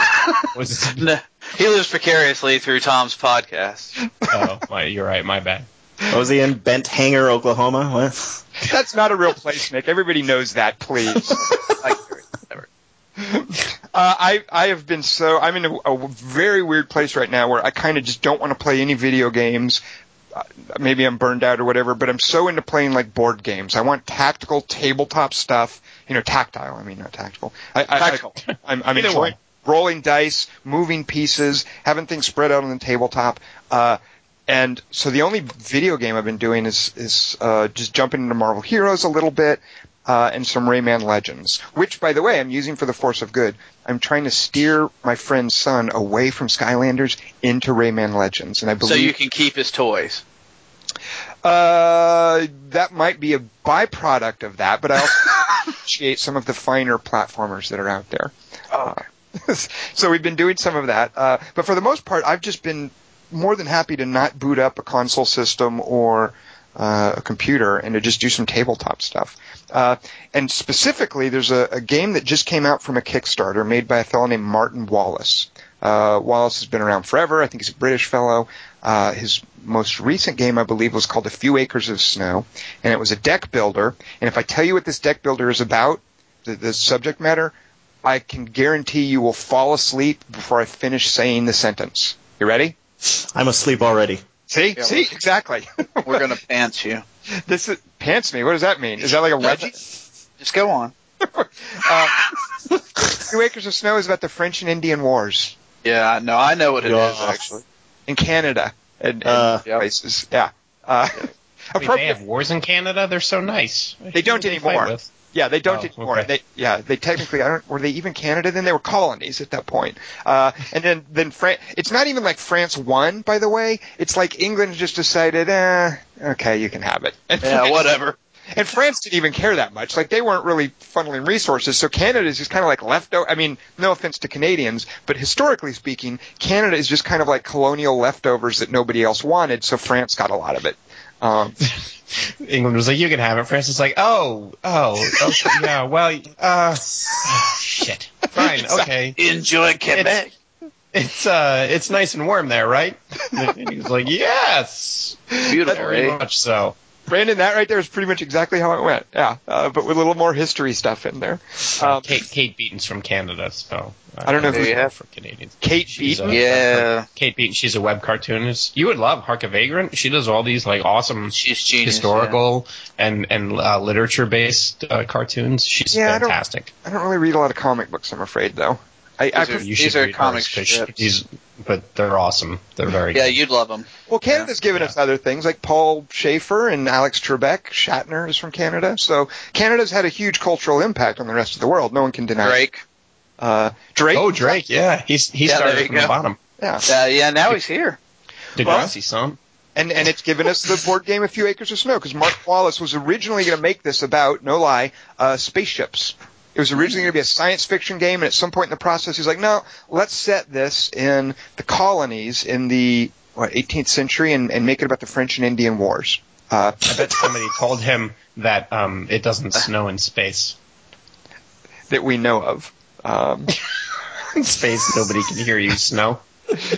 Was No, he lives precariously through Tom's podcast. oh, my, you're right. My bad. What was he in? Bent Hanger, Oklahoma? What? That's not a real place, Nick. Everybody knows that. Please. Like. Uh, I I have been so I'm in a, a very weird place right now where I kind of just don't want to play any video games. Uh, maybe I'm burned out or whatever, but I'm so into playing like board games. I want tactical tabletop stuff. You know, tactile. I mean, not tactical. I, I, Tactical. I, I'm, I'm enjoying way. Rolling dice, moving pieces, having things spread out on the tabletop. Uh, and so the only video game I've been doing is is uh, just jumping into Marvel Heroes a little bit uh, and some Rayman Legends, which, by the way, I'm using for the force of good. I'm trying to steer my friend's son away from Skylanders into Rayman Legends, and I believe So you can keep his toys. uh, that might be a byproduct of that, but I also appreciate some of the finer platformers that are out there. Oh, so we've been doing some of that, uh, but for the most part, I've just been more than happy to not boot up a console system or uh, a computer and to just do some tabletop stuff. Uh, and specifically, there's a, a game that just came out from a Kickstarter made by a fellow named Martin Wallace. Uh, Wallace has been around forever. I think he's a British fellow. Uh, his most recent game, I believe, was called A Few Acres of Snow, and it was a deck builder. And if I tell you what this deck builder is about, the, the subject matter, I can guarantee you will fall asleep before I finish saying the sentence. You ready? I'm asleep already. See, Yeah, see, we're- exactly. we're gonna pants you. this is, pants me. What does that mean? Is that like a wedgie? Just go on. Uh, Two Acres of Snow is about the French and Indian Wars Yeah, no, I know what it is Yeah. actually. in Canada and, and Uh, places. Yeah. Uh, Wait, they have wars in Canada. They're so nice. They don't do anymore. fight with? Yeah, they don't Oh, anymore. okay. They, yeah, they technically, don't, were they even Canada then? They were colonies at that point. Uh, and then, then France, it's not even like France won, by the way. It's like England just decided, eh, okay, you can have it. And Yeah, France- whatever. And France didn't even care that much. Like they weren't really funneling resources. So Canada is just kind of like leftover. I mean, no offense to Canadians, but historically speaking, Canada is just kind of like colonial leftovers that nobody else wanted. So France got a lot of it. Um, England was like, you can have it. France is like, oh, oh, okay, yeah, well, uh, shit. Fine, okay. Enjoy Quebec. It's uh, it's nice and warm there, right? And he was like, yes, Beautiful, very eh? much so. Brandon, that right there is pretty much exactly how it went. Yeah, uh, but with a little more history stuff in there. Um, Kate Kate Beaton's from Canada, so uh, I don't know who- you have for Canadians. Kate She's a- Beaton. Yeah, Kate Beaton, she's a web cartoonist. You would love Hark a Vagrant. She does all these like awesome she's genius. historical and and uh, literature based uh, cartoons. She's Yeah, I don't- fantastic. I don't really read a lot of comic books, I'm afraid, though. I, I These are- You These are comic hers 'cause strips. she's- but they're awesome. They're very Yeah, good. you'd love them. well, Canada's given Yeah. us other things like Paul Shaffer and Alex Trebek. Shatner is from Canada, so Canada's had a huge cultural impact on the rest of the world. No one can deny. it. Drake. Uh, Drake. Oh, Drake, yeah, he's he Yeah, started you from the bottom. Yeah, Uh, yeah, now he's here. Degrassi, son. and and it's given us the board game A Few Acres of Snow because Mark Wallace was originally going to make this about, no lie, uh, spaceships. It was originally going to be a science fiction game, and at some point in the process, he's like, no, let's set this in the colonies in the what 18th century and, and make it about the French and Indian Wars. Uh, I bet somebody told him that um, it doesn't snow in space. that we know of. Um, In space, nobody can hear you snow.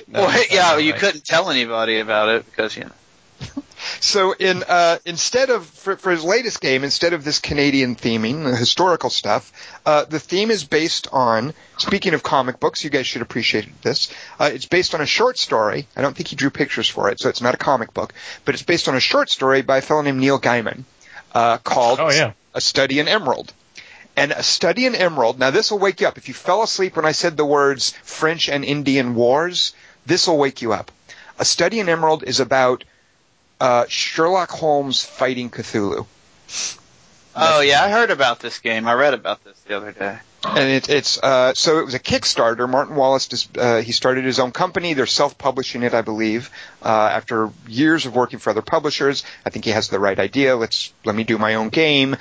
No, well, yeah, you right. couldn't tell anybody about it because you know. So in uh, instead of for, for his latest game, instead of this Canadian theming, the historical stuff, uh, the theme is based on. Speaking of comic books, you guys should appreciate this. Uh, it's based on a short story. I don't think he drew pictures for it, so it's not a comic book, but it's based on a short story by a fellow named Neil Gaiman uh, called Oh yeah. A Study in Emerald. And A Study in Emerald. Now this will wake you up. If you fell asleep when I said the words French and Indian Wars, this will wake you up. A Study in Emerald is about uh, Sherlock Holmes fighting Cthulhu. Oh yeah, I heard about this game. I read about this the other day. And it, it's uh, so it was a Kickstarter. Martin Wallace just, uh, he started his own company. They're self-publishing it, I believe. Uh, after years of working for other publishers, I think he has the right idea. Let's let me do my own game.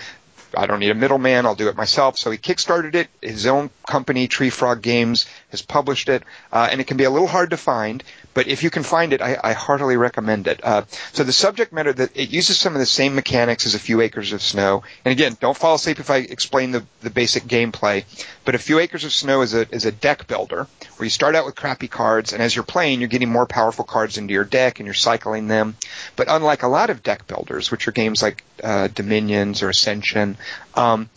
I don't need a middleman. I'll do it myself. So he kickstarted it. His own company, Tree Frog Games, has published it, uh, and it can be a little hard to find. But if you can find it, I, I heartily recommend it. Uh, so the subject matter that it uses some of the same mechanics as a few acres of snow. And again, don't fall asleep if I explain the, the basic gameplay. But a few acres of snow is a is a deck builder where you start out with crappy cards, and as you're playing, you're getting more powerful cards into your deck, and you're cycling them. But unlike a lot of deck builders, which are games like uh, Dominions or Ascension, um,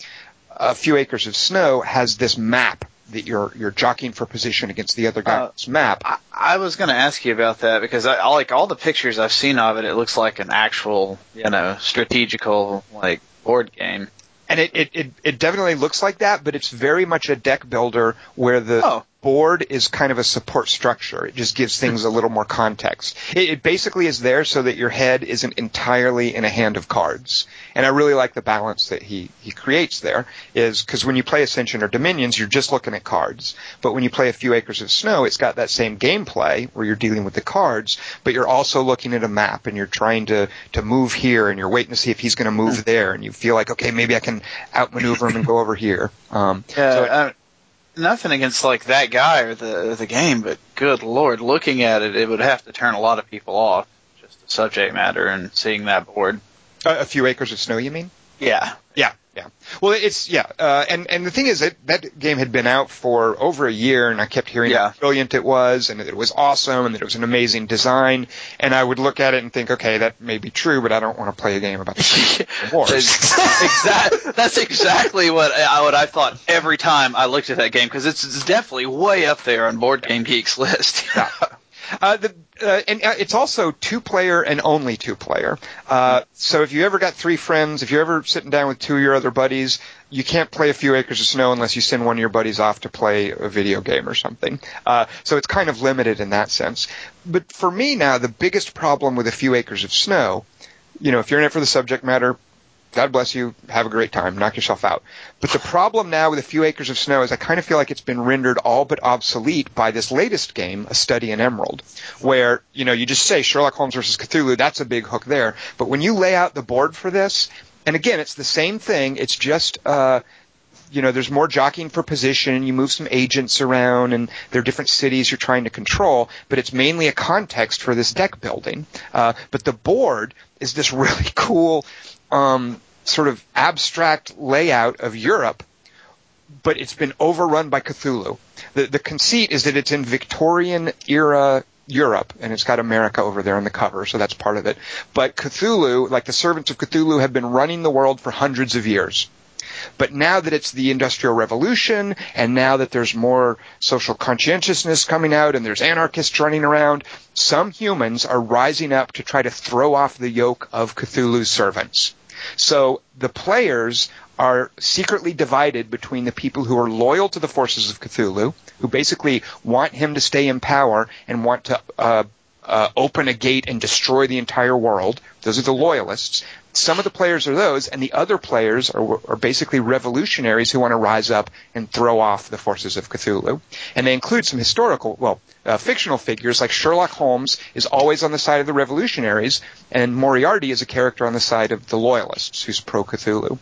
a few acres of snow has this map that you're you're jockeying for position against the other guy's uh, map. I, I was going to ask you about that because I, I like all the pictures I've seen of it. It looks like an actual, you know, strategical like board game. And it, it, it, it definitely looks like that, but it's very much a deck builder where the oh board is kind of a support structure. It just gives things a little more context. It, it, basically is there so that your head isn't entirely in a hand of cards. And I really like the balance that he, he creates there is because when you play Ascension or Dominions, you're just looking at cards. But when you play a few acres of snow, it's got that same gameplay where you're dealing with the cards, but you're also looking at a map and you're trying to, to move here and you're waiting to see if he's going to move there and you feel like, okay, maybe I can outmaneuver him and go over here. Um, yeah, so it, nothing against like that guy or the the game, but good lord, looking at it, it would have to turn a lot of people off. Just the subject matter and seeing that board. Uh, a few acres of snow, you mean? Yeah. Yeah. Yeah. Well, it's yeah, uh, and and the thing is that that game had been out for over a year, and I kept hearing yeah. how brilliant it was, and that it was awesome, and that it was an amazing design. And I would look at it and think, okay, that may be true, but I don't want to play a game about the wars. exactly. That's exactly what I what I thought every time I looked at that game because it's, it's definitely way up there on Board Game Geek's list. yeah. Uh, the, uh, and uh, it's also two player and only two player. Uh, so if you ever got three friends, if you're ever sitting down with two of your other buddies, you can't play a few acres of snow unless you send one of your buddies off to play a video game or something. Uh, so it's kind of limited in that sense. But for me now, the biggest problem with a few acres of snow, you know, if you're in it for the subject matter, God bless you. Have a great time. Knock yourself out. But the problem now with a few acres of snow is I kind of feel like it's been rendered all but obsolete by this latest game, A Study in Emerald, where, you know, you just say Sherlock Holmes versus Cthulhu, that's a big hook there. But when you lay out the board for this, and again, it's the same thing, it's just, uh, you know, there's more jockeying for position. You move some agents around, and there are different cities you're trying to control. But it's mainly a context for this deck building. Uh, but the board is this really cool um, sort of abstract layout of Europe, but it's been overrun by Cthulhu. The, the conceit is that it's in Victorian era Europe, and it's got America over there on the cover, so that's part of it. But Cthulhu, like the servants of Cthulhu, have been running the world for hundreds of years. But now that it's the Industrial Revolution, and now that there's more social conscientiousness coming out, and there's anarchists running around, some humans are rising up to try to throw off the yoke of Cthulhu's servants. So the players are secretly divided between the people who are loyal to the forces of Cthulhu, who basically want him to stay in power and want to uh, uh, open a gate and destroy the entire world. Those are the loyalists. Some of the players are those, and the other players are, are basically revolutionaries who want to rise up and throw off the forces of Cthulhu. And they include some historical, well, uh, fictional figures like Sherlock Holmes is always on the side of the revolutionaries, and Moriarty is a character on the side of the loyalists who's pro Cthulhu.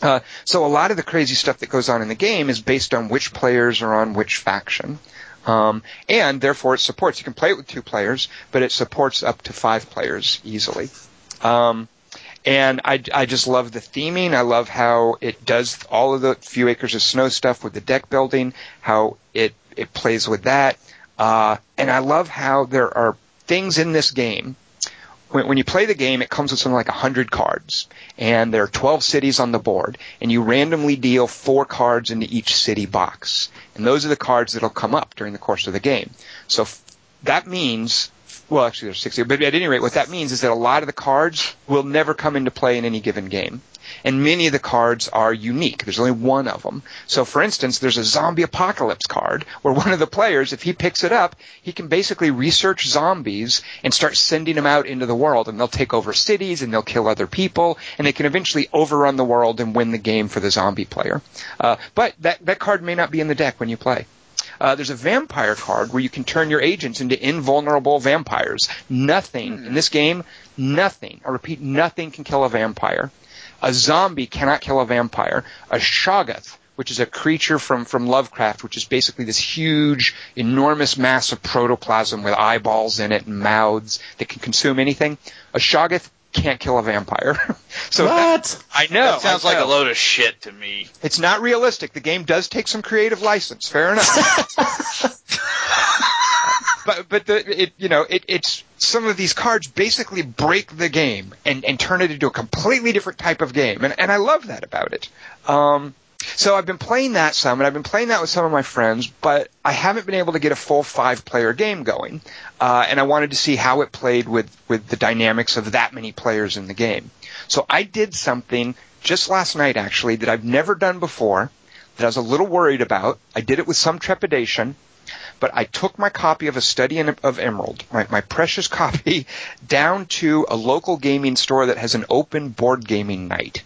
Uh, so a lot of the crazy stuff that goes on in the game is based on which players are on which faction. Um, and therefore it supports, you can play it with two players, but it supports up to five players easily. Um, and I, I just love the theming. I love how it does all of the few acres of snow stuff with the deck building, how it, it plays with that. Uh, and I love how there are things in this game. When, when you play the game, it comes with something like 100 cards. And there are 12 cities on the board. And you randomly deal four cards into each city box. And those are the cards that'll come up during the course of the game. So f- that means well, actually there's 60, but at any rate, what that means is that a lot of the cards will never come into play in any given game. And many of the cards are unique. There's only one of them. So for instance, there's a zombie apocalypse card where one of the players, if he picks it up, he can basically research zombies and start sending them out into the world and they'll take over cities and they'll kill other people and they can eventually overrun the world and win the game for the zombie player. Uh, but that, that card may not be in the deck when you play. Uh, there's a vampire card where you can turn your agents into invulnerable vampires. Nothing in this game, nothing, I repeat, nothing can kill a vampire. A zombie cannot kill a vampire. A Shoggoth, which is a creature from, from Lovecraft, which is basically this huge, enormous mass of protoplasm with eyeballs in it and mouths that can consume anything. A Shoggoth can't kill a vampire. so What? I know. that sounds I like a load of shit to me. It's not realistic. The game does take some creative license. Fair enough. but but the it you know it it's some of these cards basically break the game and and turn it into a completely different type of game and and I love that about it. Um, so I've been playing that some, and I've been playing that with some of my friends, but I haven't been able to get a full five-player game going, uh, and I wanted to see how it played with with the dynamics of that many players in the game. So I did something just last night, actually, that I've never done before, that I was a little worried about. I did it with some trepidation, but I took my copy of A Study in, of Emerald, my, my precious copy, down to a local gaming store that has an open board gaming night.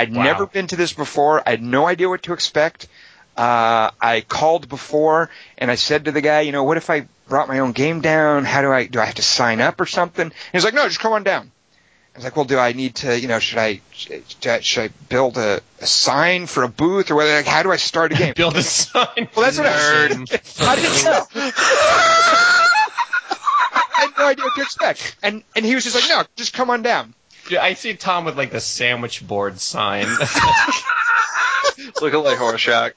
I'd Wow. never been to this before. I had no idea what to expect. Uh, I called before and I said to the guy, you know, what if I brought my own game down? How do I, do I have to sign up or something? And he's like, no, just come on down. I was like, well, do I need to, you know, should I, should I, build a, a sign for a booth or whether, like, how do I start a game? Build a sign. Well, that's what I Nerd. How did you know? I had no idea what to expect. And, and he was just like, no, just come on down. Yeah, I see Tom with like the sandwich board sign. Looking like Horseshock.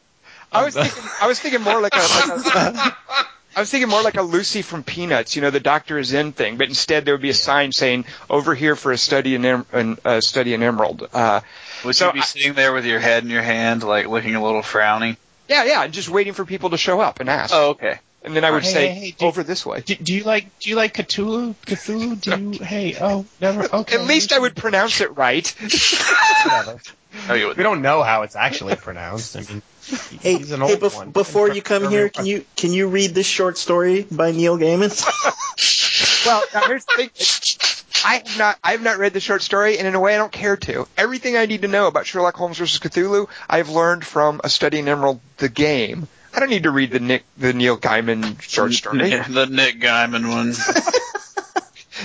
I was thinking, I was thinking more like a, like a I was thinking more like a Lucy from Peanuts, you know, the Doctor is in thing, but instead there would be a sign saying "Over here for a study in em- an, uh, study in Emerald." Uh, Would So you be I- sitting there with your head in your hand, like looking a little frowny? yeah, yeah, just waiting for people to show up and ask, Oh, okay. And then I would Hey, say hey, hey, do- over this way. do, do you like do you like Cthulhu? Cthulhu? Do you? Hey, oh, never. Okay. At least I would pronounce it right. Whatever. You. We don't know how it's actually pronounced. I mean, Hey, he's an hey old bef- one. before you come here, can you can you read this short story by Neil Gaiman? Well, now here's the thing. I have not, I have not read the short story, and in a way, I don't care to. Everything I need to know about Sherlock Holmes versus Cthulhu, I've learned from A Study in Emerald, the game. I don't need to read the Nick, the Neil Gaiman short story. the Nick Gaiman one.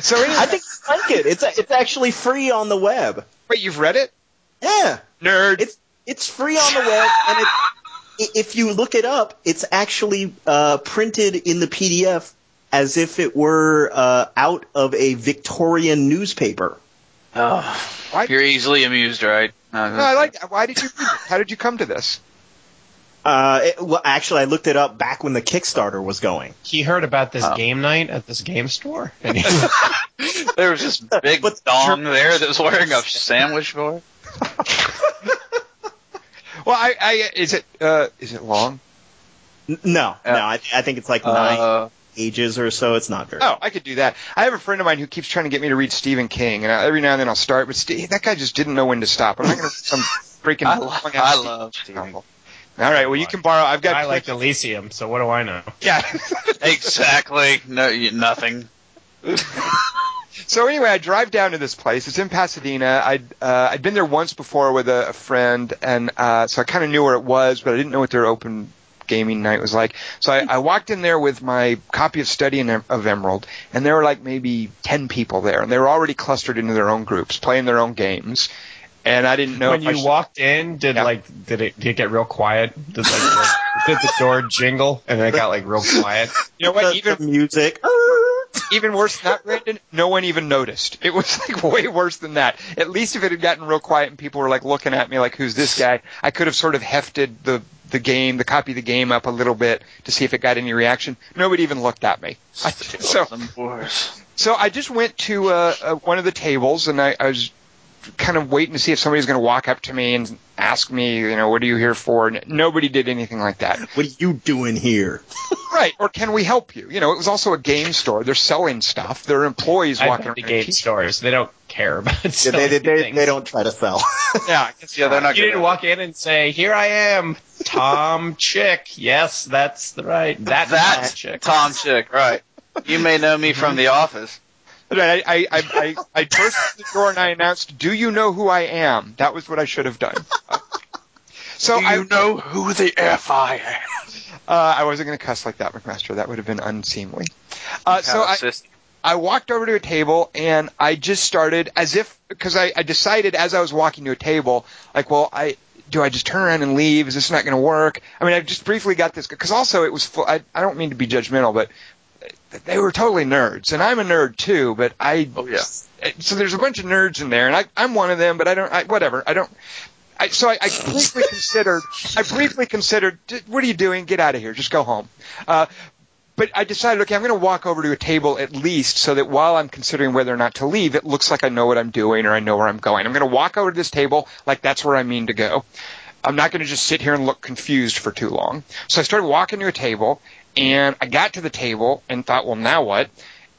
So anyway, I think you like it. It's it's actually free on the web. wait, you've read it, Yeah, nerd? it's it's free on the web, and it, if you look it up, it's actually uh, printed in the PDF as if it were uh, out of a Victorian newspaper. Oh, Why- you're easily amused, right? no, I like. that. Why did you? How did you come to this? Uh, it, well, actually, I looked it up back when the Kickstarter was going. he heard about this Oh. game night at this game store, and he, There was this big But- dong there that was wearing a sandwich board. Well, I, I is it uh, is it long? N- No, Yeah. no, I, I think it's like nine Uh, pages or so. It's not very. Oh, I could do that. I have a friend of mine who keeps trying to get me to read Stephen King, and I, every now and then I'll start, but Steve, that guy just didn't know when to stop. I'm not going to some freaking. I, lo- I Stephen love King Stephen. Novel. All right, well you can borrow. I've got. I like Elysium, so what do I know? Yeah. Exactly. No, you, nothing. So anyway, I drive down to this place. It's in Pasadena. I'd uh, I'd been there once before with a, a friend, and uh, so I kind of knew where it was, but I didn't know what their open gaming night was like. So I, I walked in there with my copy of Study in, of Emerald, and there were like maybe ten people there, and they were already clustered into their own groups, playing their own games. And I didn't know when if I you should- walked in, did Yeah. like did it did it get real quiet? Did like, like did the door jingle and then it got like real quiet? You know what? The, Even the music. even worse than that, Brandon, no one even noticed. It was like way worse than that. At least if it had gotten real quiet and people were like looking at me like, who's this guy? I could have sort of hefted the, the game, the copy of the game up a little bit to see if it got any reaction. Nobody even looked at me. I, so, so I just went to uh, uh, one of the tables and I, I was kind of waiting to see if somebody's going to walk up to me and ask me, you know, what are you here for? And nobody did anything like that. What are you doing here? right. Or can we help you? You know, it was also a game store. They're selling stuff. Their employees I've walking been around. to game stores. They don't care about Yeah, they, they, they, they don't try to sell. Yeah, Yeah, they're not You gonna- didn't walk in and say, "Here I am, Tom Chick." Yes, that's the right. That That's Tom Chick. Tom Chick, right? You may know me from The Office. Right, I, I, I, I, I burst through the door and I announced, "Do you know who I am?" That was what I should have done. So Do I, you know who the F I am? uh, I wasn't going to cuss like that, McMaster. That would have been unseemly. Uh, so I, Sis- I walked over to a table and I just started as if because I, I decided as I was walking to a table, like, well, I do I just turn around and leave? Is this not going to work? I mean, I just briefly got this because also it was full. I, I don't mean to be judgmental, but they were totally nerds, and I'm a nerd too. But I Oh, yeah. so there's a bunch of nerds in there, and I, I'm one of them. But I don't. I, whatever. I don't. I, so I, I briefly considered. I briefly considered. What are you doing? Get out of here. Just go home. Uh, but I decided, okay, I'm going to walk over to a table at least, so that while I'm considering whether or not to leave, it looks like I know what I'm doing or I know where I'm going. I'm going to walk over to this table like that's where I mean to go. I'm not going to just sit here and look confused for too long. So I started walking to a table, and I got to the table and thought, well, now what?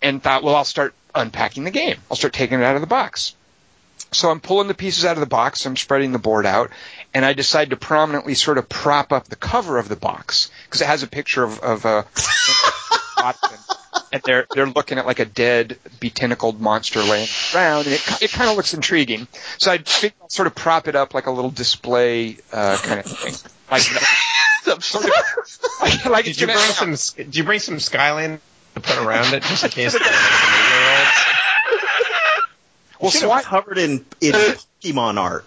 And thought, well, I'll start unpacking the game. I'll start taking it out of the box. So I'm pulling the pieces out of the box. I'm spreading the board out, and I decide to prominently sort of prop up the cover of the box because it has a picture of, of uh, and they're they're looking at like a dead, betentacled monster laying around, and it it kind of looks intriguing. So I think I'll sort of prop it up like a little display uh, kind of thing, like like, like Did you gonna- bring some? Did you bring some Skyline to put around it just in case? there were some eight-year-olds? Well, Should Swat, covered in, in Pokemon art.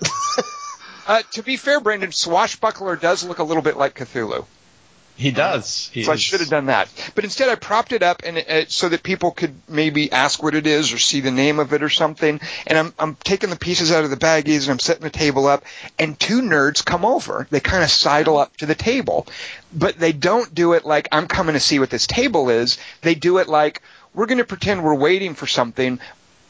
uh, to be fair, Brandon, Swashbuckler does look a little bit like Cthulhu. He does. He So I should have done that. But instead, I propped it up and uh, so that people could maybe ask what it is or see the name of it or something. And I'm I'm taking the pieces out of the baggies and I'm setting the table up. And two nerds come over. They kind of sidle up to the table, but they don't do it like I'm coming to see what this table is. They do it like we're going to pretend we're waiting for something.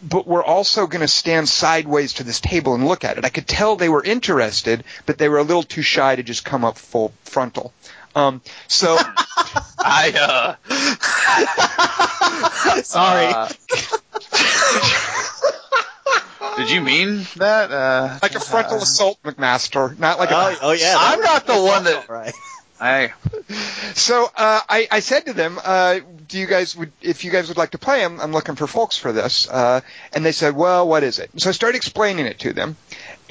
But we're also going to stand sideways to this table and look at it. I could tell they were interested, but they were a little too shy to just come up full frontal. Um, so I uh. Sorry. uh, did you mean that? Uh, like a frontal assault, McMaster, not like a. oh, oh, yeah. I'm not the one that. Right. I, So uh, I, I said to them, uh, "Do you guys would if you guys would like to play? I'm, I'm looking for folks for this." Uh, and they said, "Well, what is it?" So I started explaining it to them,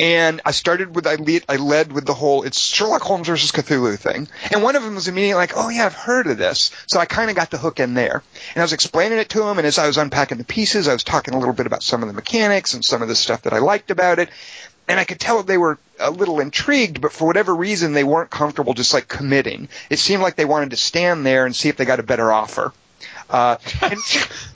and I started with I lead I led with the whole it's Sherlock Holmes versus Cthulhu thing, and one of them was immediately like, "Oh yeah, I've heard of this." So I kind of got the hook in there, and I was explaining it to him, and as I was unpacking the pieces, I was talking a little bit about some of the mechanics and some of the stuff that I liked about it, and I could tell they were a little intrigued, but for whatever reason, they weren't comfortable just like committing. It seemed like they wanted to stand there and see if they got a better offer. Uh, and,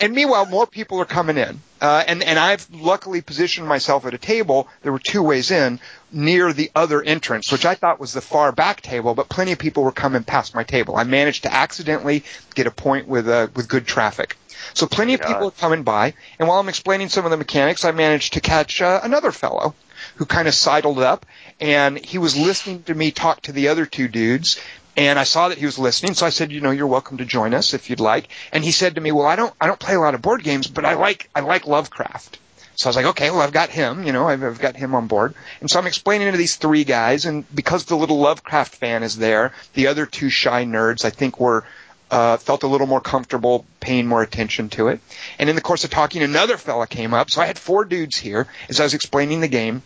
and meanwhile, more people are coming in, uh, and and I've luckily positioned myself at a table. There were two ways in near the other entrance, which I thought was the far back table, but plenty of people were coming past my table. I managed to accidentally get a point with uh, with good traffic. So plenty of people are coming by, and while I'm explaining some of the mechanics, I managed to catch uh, another fellow who kind of sidled up, and he was listening to me talk to the other two dudes. And I saw that he was listening, so I said, "You know, you're welcome to join us if you'd like." And he said to me, "Well, I don't, I don't play a lot of board games, but I like, I like Lovecraft." So I was like, "Okay, well, I've got him. You know, I've, I've got him on board." And so I'm explaining to these three guys, and because the little Lovecraft fan is there, the other two shy nerds, I think, were uh, felt a little more comfortable paying more attention to it. And in the course of talking, another fella came up. So I had four dudes here as I was explaining the game.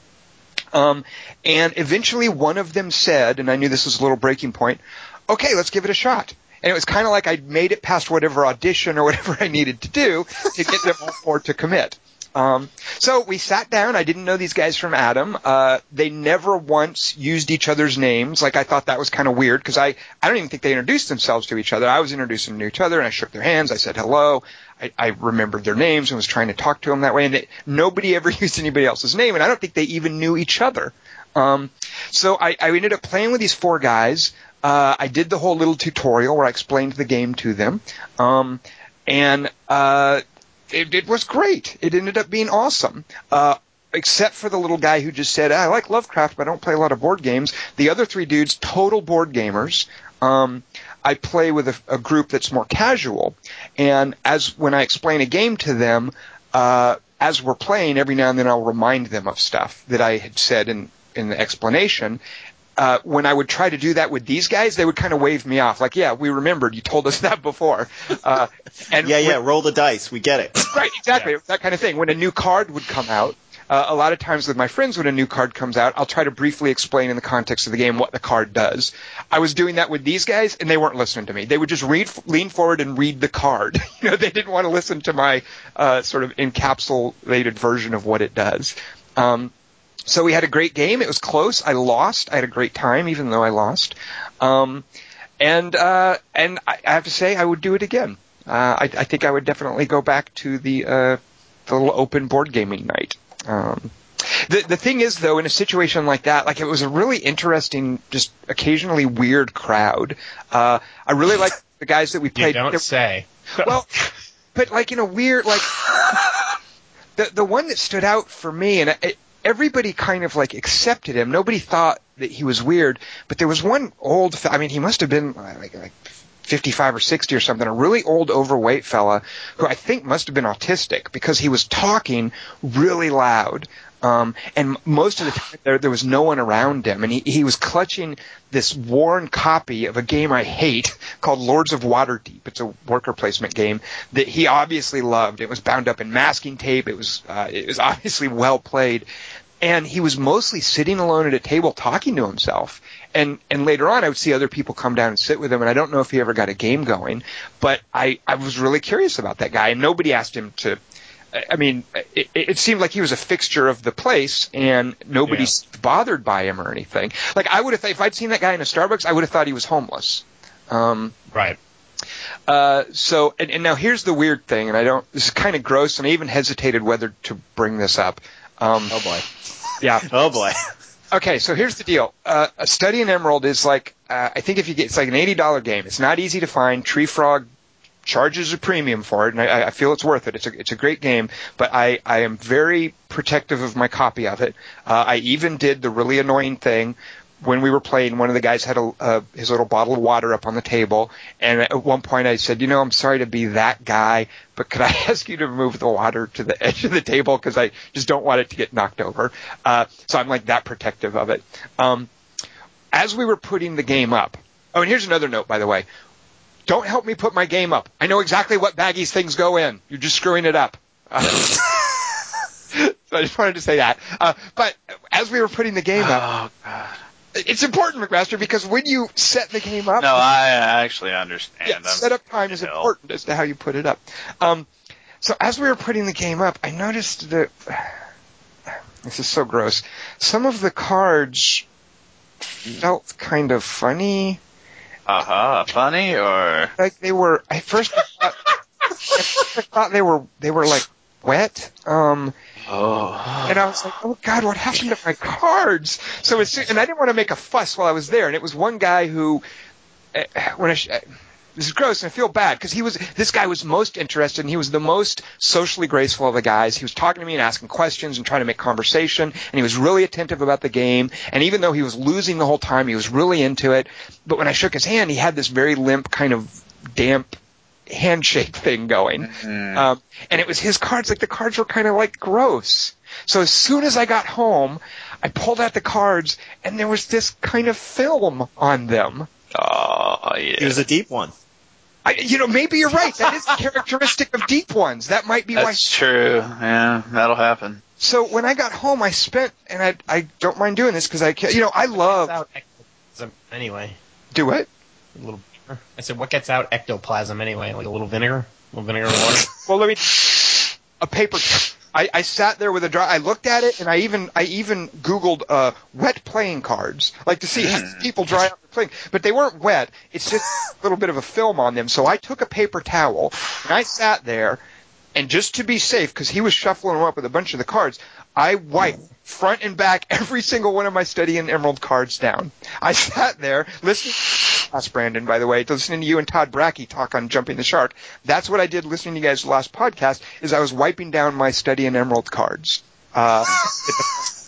Um, and eventually one of them said, and I knew this was a little breaking point, okay, let's give it a shot. And it was kind of like I'd made it past whatever audition or whatever I needed to do to get them all four to commit. Um, so we sat down. I didn't know these guys from Adam. Uh, they never once used each other's names. Like I thought that was kind of weird because I, I don't even think they introduced themselves to each other. I was introducing them to each other and I shook their hands. I said hello. I, I remembered their names and was trying to talk to them that way. And they, nobody ever used anybody else's name. And I don't think they even knew each other. Um, so I, I ended up playing with these four guys. Uh, I did the whole little tutorial where I explained the game to them. Um, and, uh, it, it was great. It ended up being awesome. Uh, except for the little guy who just said, "I like Lovecraft, but I don't play a lot of board games." The other three dudes, total board gamers. Um, I play with a, a group that's more casual, and as when I explain a game to them, uh, as we're playing, every now and then I'll remind them of stuff that I had said in in the explanation. Uh, when I would try to do that with these guys, they would kind of wave me off, like, "Yeah, we remembered. You told us that before." Uh, and Yeah, yeah, when- roll the dice. We get it. right, exactly. Yeah. That kind of thing. When a new card would come out, uh, a lot of times with my friends, when a new card comes out, I'll try to briefly explain in the context of the game what the card does. I was doing that with these guys, and they weren't listening to me. They would just read, lean forward and read the card. you know, they didn't want to listen to my uh, sort of encapsulated version of what it does. Um, so we had a great game. It was close. I lost. I had a great time, even though I lost. Um, and uh, and I, I have to say, I would do it again. Uh, I, I think I would definitely go back to the uh, the little open board gaming night. Um, the the thing is, though, in a situation like that, like it was a really interesting, just occasionally weird crowd. Uh, I really like the guys that we You played. don't there- say. well, but like in a weird like the the one that stood out for me, and it, everybody kind of like accepted him. Nobody thought that he was weird, but there was one old. I mean, he must have been like like. 55 or 60 or something, a really old overweight fella who I think must have been autistic because he was talking really loud. Um, and most of the time there, there was no one around him and he, he was clutching this worn copy of a game I hate called Lords of Waterdeep. It's a worker placement game that he obviously loved. It was bound up in masking tape. It was, uh, it was obviously well played. And he was mostly sitting alone at a table talking to himself. And and later on, I would see other people come down and sit with him. And I don't know if he ever got a game going, but I I was really curious about that guy. And nobody asked him to. I mean, it, it seemed like he was a fixture of the place, and nobody Yeah. bothered by him or anything. Like I would have, if I'd seen that guy in a Starbucks, I would have thought he was homeless. Um, Right. uh, so, and, and now here's the weird thing, and I don't. This is kind of gross, and I even hesitated whether to bring this up. Um, Oh boy. yeah. Oh boy. Okay, so here's the deal. Uh, a study in Emerald is like, uh, I think if you get, it's like an eighty dollar game. It's not easy to find. Tree Frog charges a premium for it, and I, I feel it's worth it. It's a, it's a great game, but I, I am very protective of my copy of it. Uh, I even did the really annoying thing when we were playing. One of the guys had a, uh, his little bottle of water up on the table, and at one point I said, you know, I'm sorry to be that guy, but could I ask you to move the water to the edge of the table because I just don't want it to get knocked over. Uh, so I'm like that protective of it. Um, as we were putting the game up, oh, and here's another note, by the way. Don't help me put my game up. I know exactly what baggies things go in. You're just screwing it up. Uh, so I just wanted to say that. Uh, but as we were putting the game up, Oh. It's important, McMaster, because when you set the game up, No, I actually understand. yeah, setup time is important as to how you put it up. Um, so as we were putting the game up, I noticed that this is so gross. Some of the cards felt kind of funny. Uh-huh. Funny or Like they were. I first thought, I first thought they were they were like wet. Um, oh. and I was like, oh god, what happened to my cards? So as soon, and I didn't want to make a fuss while I was there. And it was one guy who, uh, when I, sh- uh, this is gross, and I feel bad because he was this guy was most interested, and he was the most socially graceful of the guys. He was talking to me and asking questions and trying to make conversation, and he was really attentive about the game. And even though he was losing the whole time, he was really into it. But when I shook his hand, he had this very limp, kind of damp handshake thing going. Mhm. Um, and it was his cards. Like the cards were kind of like gross. So as soon as I got home, I pulled out the cards, and there was this kind of film on them. Oh It was a deep one. I, you know, maybe you're right. That is characteristic of deep ones. That might be why. That's true. Yeah, that'll happen. So when I got home, I spent, and I, I don't mind doing this because I, can, you know, I love out anyway. do it. A little. I said, what gets out ectoplasm anyway? Like a little vinegar, a little vinegar and water. Well, let me a paper. I, I sat there with a dry. I looked at it, and I even I even Googled uh, wet playing cards, like to see how Mm. people dry out their playing. But they weren't wet. It's just a little bit of a film on them. So I took a paper towel and I sat there, and just to be safe, because he was shuffling them up with a bunch of the cards, I wiped front and back every single one of my study in emerald cards down. I sat there listening. Last Brandon, by the way, listening to you and Todd Brackey talk on Jumping the Shark. That's what I did listening to you guys' last podcast. Is I was wiping down my study in emerald cards. Uh.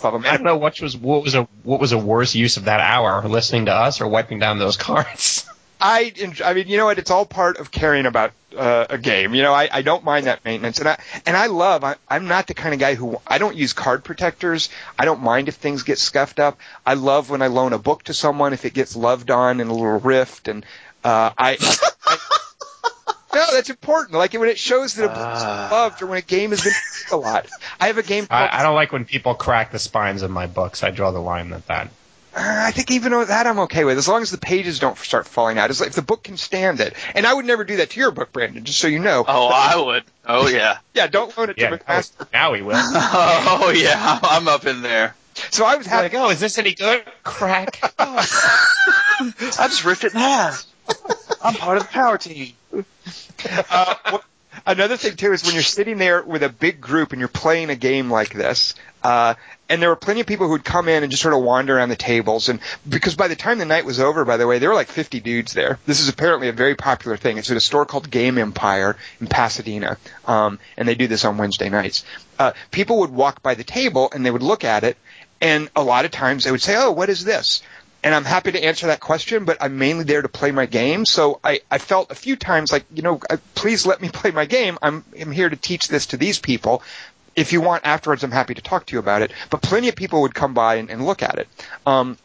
I don't know what was what was a what was a worse use of that hour, listening to us or wiping down those cards. I, enj- I mean, you know what? It's all part of caring about uh, a game. You know, I, I don't mind that maintenance, and I and I love. I, I'm not the kind of guy who I don't use card protectors. I don't mind if things get scuffed up. I love when I loan a book to someone if it gets loved on and a little rift, and uh, I. I No, that's important. Like when it shows that a book's Ah. loved, or when a game has been a lot. I have a game I, I don't like when people crack the spines of my books. I draw the line at that. Uh, I think even though that I'm okay with, as long as the pages don't start falling out. It's like if the book can stand it. And I would never do that to your book, Brandon, just so you know. Oh, I would. Oh yeah. Yeah, don't loan it to Yeah, McMaster. now he will. Oh yeah. I'm up in there. So I was like, oh, is this any good? Crack. I just ripped it in half. I'm part of the power team. Uh, what- another thing too is when you're sitting there with a big group and you're playing a game like this, uh, and there were plenty of people who'd come in and just sort of wander around the tables, and because by the time the night was over, by the way, there were like 50 dudes there. This is apparently a very popular thing. It's at a store called Game Empire in Pasadena, um, and they do this on Wednesday nights. Uh, people would walk by the table and they would look at it, and a lot of times they would say, "Oh, what is this?" and I'm happy to answer that question, but I'm mainly there to play my game. So I, I felt a few times like, you know, uh, please let me play my game. I'm, I'm here to teach this to these people. If you want afterwards, I'm happy to talk to you about it. But plenty of people would come by and, and look at it. Um,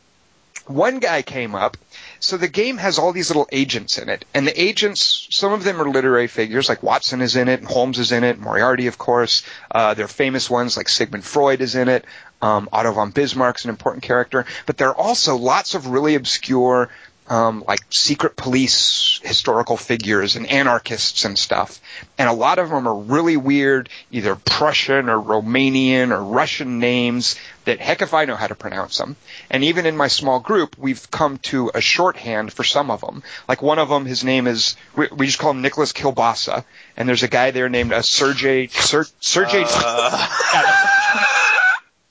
one guy came up. So the game has all these little agents in it, and the agents, some of them are literary figures, like Watson is in it, and Holmes is in it, Moriarty, of course. Uh, there are famous ones like Sigmund Freud is in it. Um, Otto von Bismarck's an important character, but there are also lots of really obscure, um, like secret police historical figures and anarchists and stuff. And a lot of them are really weird, either Prussian or Romanian or Russian names that heck if I know how to pronounce them. And even in my small group, we've come to a shorthand for some of them. Like one of them, his name is, we, we just call him Nicholas Kilbasa. And there's a guy there named uh, Sergey, Ser, Sergey,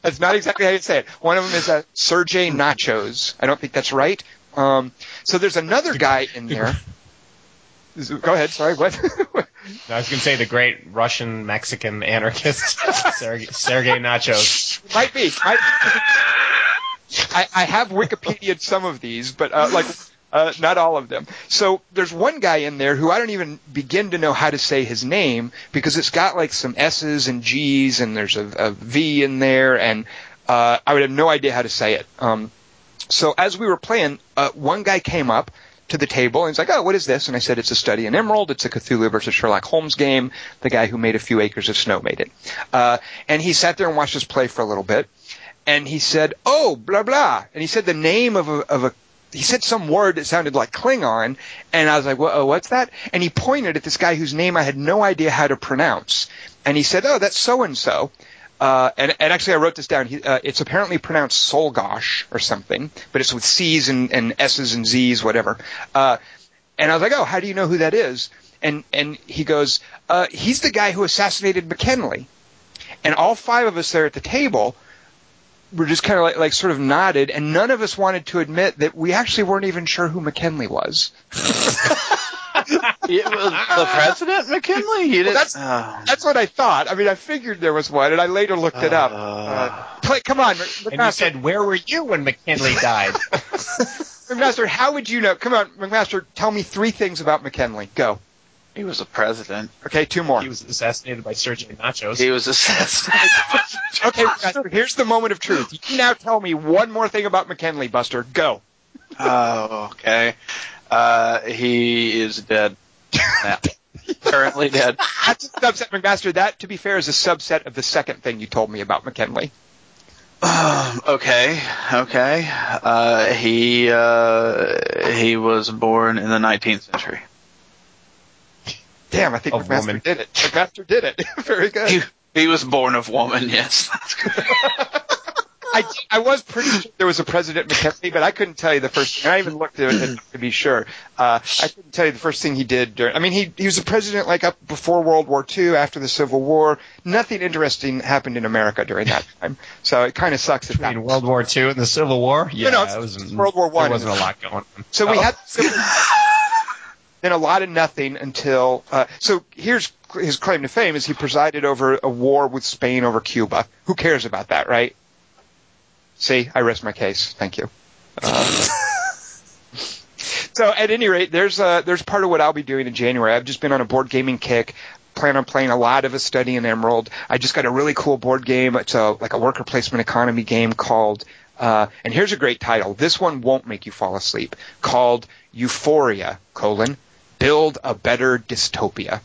that's not exactly how you say it. One of them is uh, Sergey Nachos. I don't think that's right. Um, so there's another guy in there. Go ahead. Sorry. What? I was going to say the great Russian Mexican anarchist Sergey, Sergey Nachos. Might be. Might I, I have Wikipedia some of these, but uh, like uh, not all of them. So there's one guy in there who I don't even begin to know how to say his name because it's got like some S's and G's and there's a, a V in there, and uh, I would have no idea how to say it. Um, so as we were playing, uh, one guy came up to the table and he's like, "Oh, what is this?" And I said, "It's a study in Emerald. It's a Cthulhu versus Sherlock Holmes game. The guy who made a few acres of snow made it." Uh, and he sat there and watched us play for a little bit, and he said, "Oh, blah blah," and he said the name of a of a. He said some word that sounded like Klingon, and I was like, "Wha- uh, "What's that?" And he pointed at this guy whose name I had no idea how to pronounce, and he said, "Oh, that's so and so." Uh, and, and actually, I wrote this down. He, uh, it's apparently pronounced Solgosh or something, but it's with C's and, and S's and Z's, whatever. Uh, and I was like, "Oh, how do you know who that is?" And and he goes, uh, "He's the guy who assassinated McKinley." And all five of us there at the table were just kind of like, like sort of nodded, and none of us wanted to admit that we actually weren't even sure who McKinley was. It was the president, McKinley. You didn't. that's- oh. That's what I thought. I mean, I figured there was one, and I later looked it up. Uh. Uh, come on, And you said, where were you when McKinley died? McMaster, how would you know? Come on, McMaster, tell me three things about McKinley. Go. He was a president. Okay, two more. he was assassinated by Sergey Nachos. He was assassinated. Okay, McMaster, here's the moment of truth. You can now tell me one more thing about McKinley, Buster. Go. oh, okay. Uh, he is dead. Currently dead. That's a subset, McMaster. That, to be fair, is a subset of the second thing you told me about McKinley. Um, okay, okay. Uh, he uh, he was born in the 19th century. Damn, I think A McMaster woman. did it. McMaster did it. Very good. He, he was born of woman. Yes, that's good. I, I was pretty sure there was a President McKinley, but I couldn't tell you the first thing. I even looked at it to be sure. Uh, I couldn't tell you the first thing he did. During, I mean, he he was a president like up before World War II, after the Civil War. Nothing interesting happened in America during that time, so it kind of sucks that that. Between World War II and the Civil War? Yeah, no, it's- it was World War One. There wasn't a lot going on. So we Oh. had Civil then a lot of nothing until. Uh, so here's his claim to fame is he presided over a war with Spain over Cuba. Who cares about that, right? See, I rest my case. Thank you. Uh, so at any rate, there's uh, there's part of what I'll be doing in January. I've just been on a board gaming kick. Plan on playing a lot of a study in Emerald. I just got a really cool board game. It's a like a worker placement economy game called. Uh, and here's a great title. This one won't make you fall asleep. Called Euphoria: colon Build a Better Dystopia.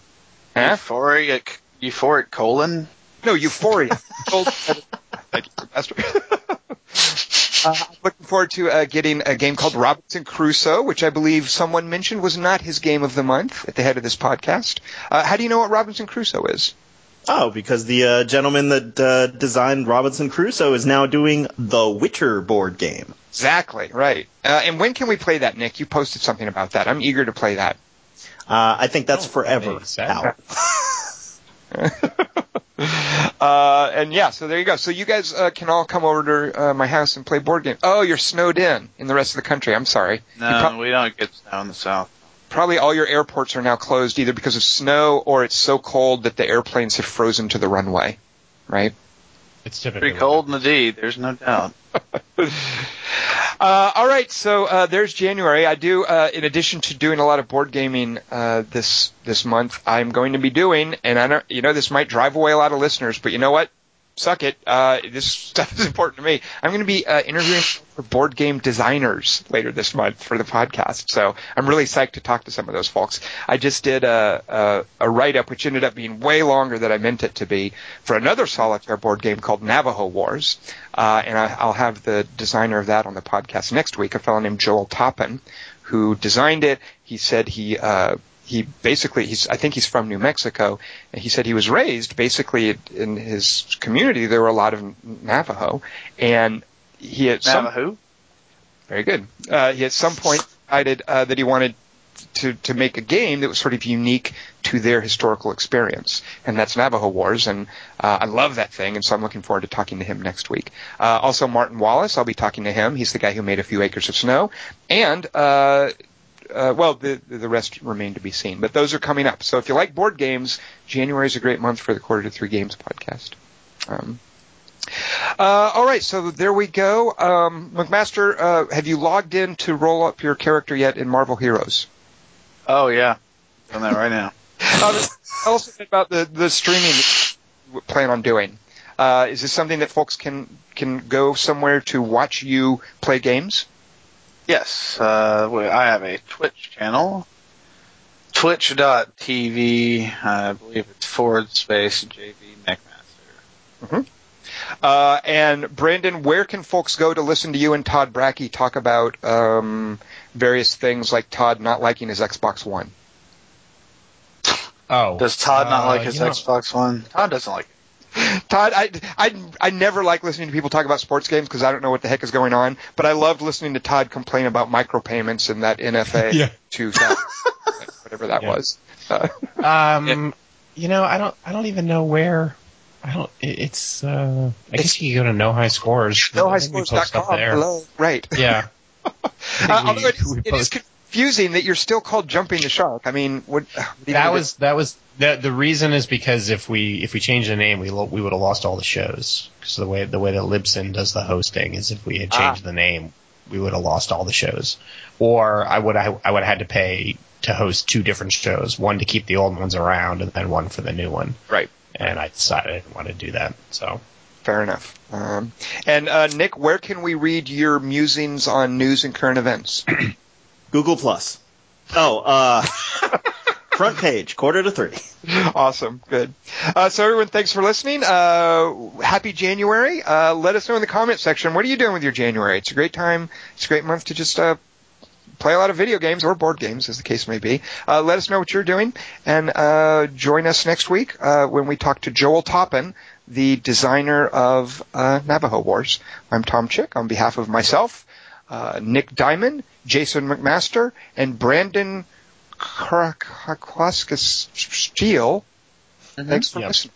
Huh? Euphoric, euphoric colon. No, Euphoria. Build a better, thank you, Master. Uh, I'm looking forward to uh, getting a game called Robinson Crusoe, which I believe someone mentioned was not his game of the month at the head of this podcast. Uh, how do you know what Robinson Crusoe is? Oh, because the uh, gentleman that uh, designed Robinson Crusoe is now doing the Witcher board game. Exactly, right. Uh, and when can we play that, Nick? You posted something about that. I'm eager to play that. I think that's oh, forever out. Uh, and yeah, so there you go. So you guys uh, can all come over to uh, my house and play board games. Oh, you're snowed in in the rest of the country. I'm sorry. No, pro- we don't get snow in the south. Probably all your airports are now closed either because of snow or it's so cold that the airplanes have frozen to the runway. Right? It's typically pretty cold in the indeed. There's no doubt. Uh, all right, so uh, there's January. I do, uh, in addition to doing a lot of board gaming uh, this this month, I'm going to be doing, and I don't, you know, this might drive away a lot of listeners, but you know what? Suck it. Uh, this stuff is important to me. I'm going to be uh, interviewing for board game designers later this month for the podcast. So I'm really psyched to talk to some of those folks. I just did a, a, a write up, which ended up being way longer than I meant it to be, for another solitaire board game called Navajo Wars. Uh, and I, will have the designer of that on the podcast next week, a fellow named Joel Toppen, who designed it. He said he uh, he basically he's I think he's from New Mexico and he said he was raised basically in his community there were a lot of Navajo and he at Navajo? Some, very good. Uh, he at some point decided uh, that he wanted to to make a game that was sort of unique to their historical experience and that's Navajo Wars and uh, I love that thing and so I'm looking forward to talking to him next week. Uh, also Martin Wallace I'll be talking to him. He's the guy who made a few acres of snow and uh, uh, well, the the rest remain to be seen. But those are coming up. So if you like board games, January is a great month for the Quarter to Three Games podcast. Um, uh, all right, so there we go. Um, McMaster, uh, have you logged in to roll up your character yet in Marvel Heroes? Oh yeah, doing that right now. uh, tell us a bit about the the streaming you plan on doing. Uh, is this something that folks can can go somewhere to watch you play games? Yes, uh, I have a Twitch channel, twitch.tv, I believe it's forward space JV McMaster. Mm-hmm. Uh, and Brandon, where can folks go to listen to you and Todd Brakke talk about um, various things like Todd not liking his Xbox One? Oh, does Todd not uh, like his Xbox know. One? Todd doesn't like it. Todd, I, I, I never like listening to people talk about sports games because I don't know what the heck is going on. But I loved listening to Todd complain about micropayments and that NFA yeah. 2000, whatever that yeah. was. Uh, um, you know, I don't, I don't even know where. I don't. It, It's. Uh, I it's, guess you can go to no high scores. NoHighScores.com. Hello. Right. Yeah. uh, although it is, it is confusing that you're still called jumping the shark. I mean, what, what that was that was the the reason is because if we if we change the name, we lo- we would have lost all the shows. Because the way the way that Libsyn does the hosting is if we had changed ah. the name, we would have lost all the shows, or I would I, I would have had to pay to host two different shows, one to keep the old ones around, and then one for the new one. Right. And I decided I didn't want to do that. So. Fair enough. Um, and uh, Nick, where can we read your musings on news and current events? Google Plus. Oh, uh, front page, quarter to three. Awesome, good. Uh, so everyone, thanks for listening. Uh, happy January. Uh, let us know in the comment section. What are you doing with your January? It's a great time. It's a great month to just uh, play a lot of video games or board games, as the case may be. Uh, let us know what you're doing, and uh, join us next week when we talk to Joel Toppen, the designer of Navajo Wars. I'm Tom Chick on behalf of myself uh, Nick Diamond, Jason McMaster, and Brandon Cackowski-Schnell. Mm-hmm. Thanks for yep. listening.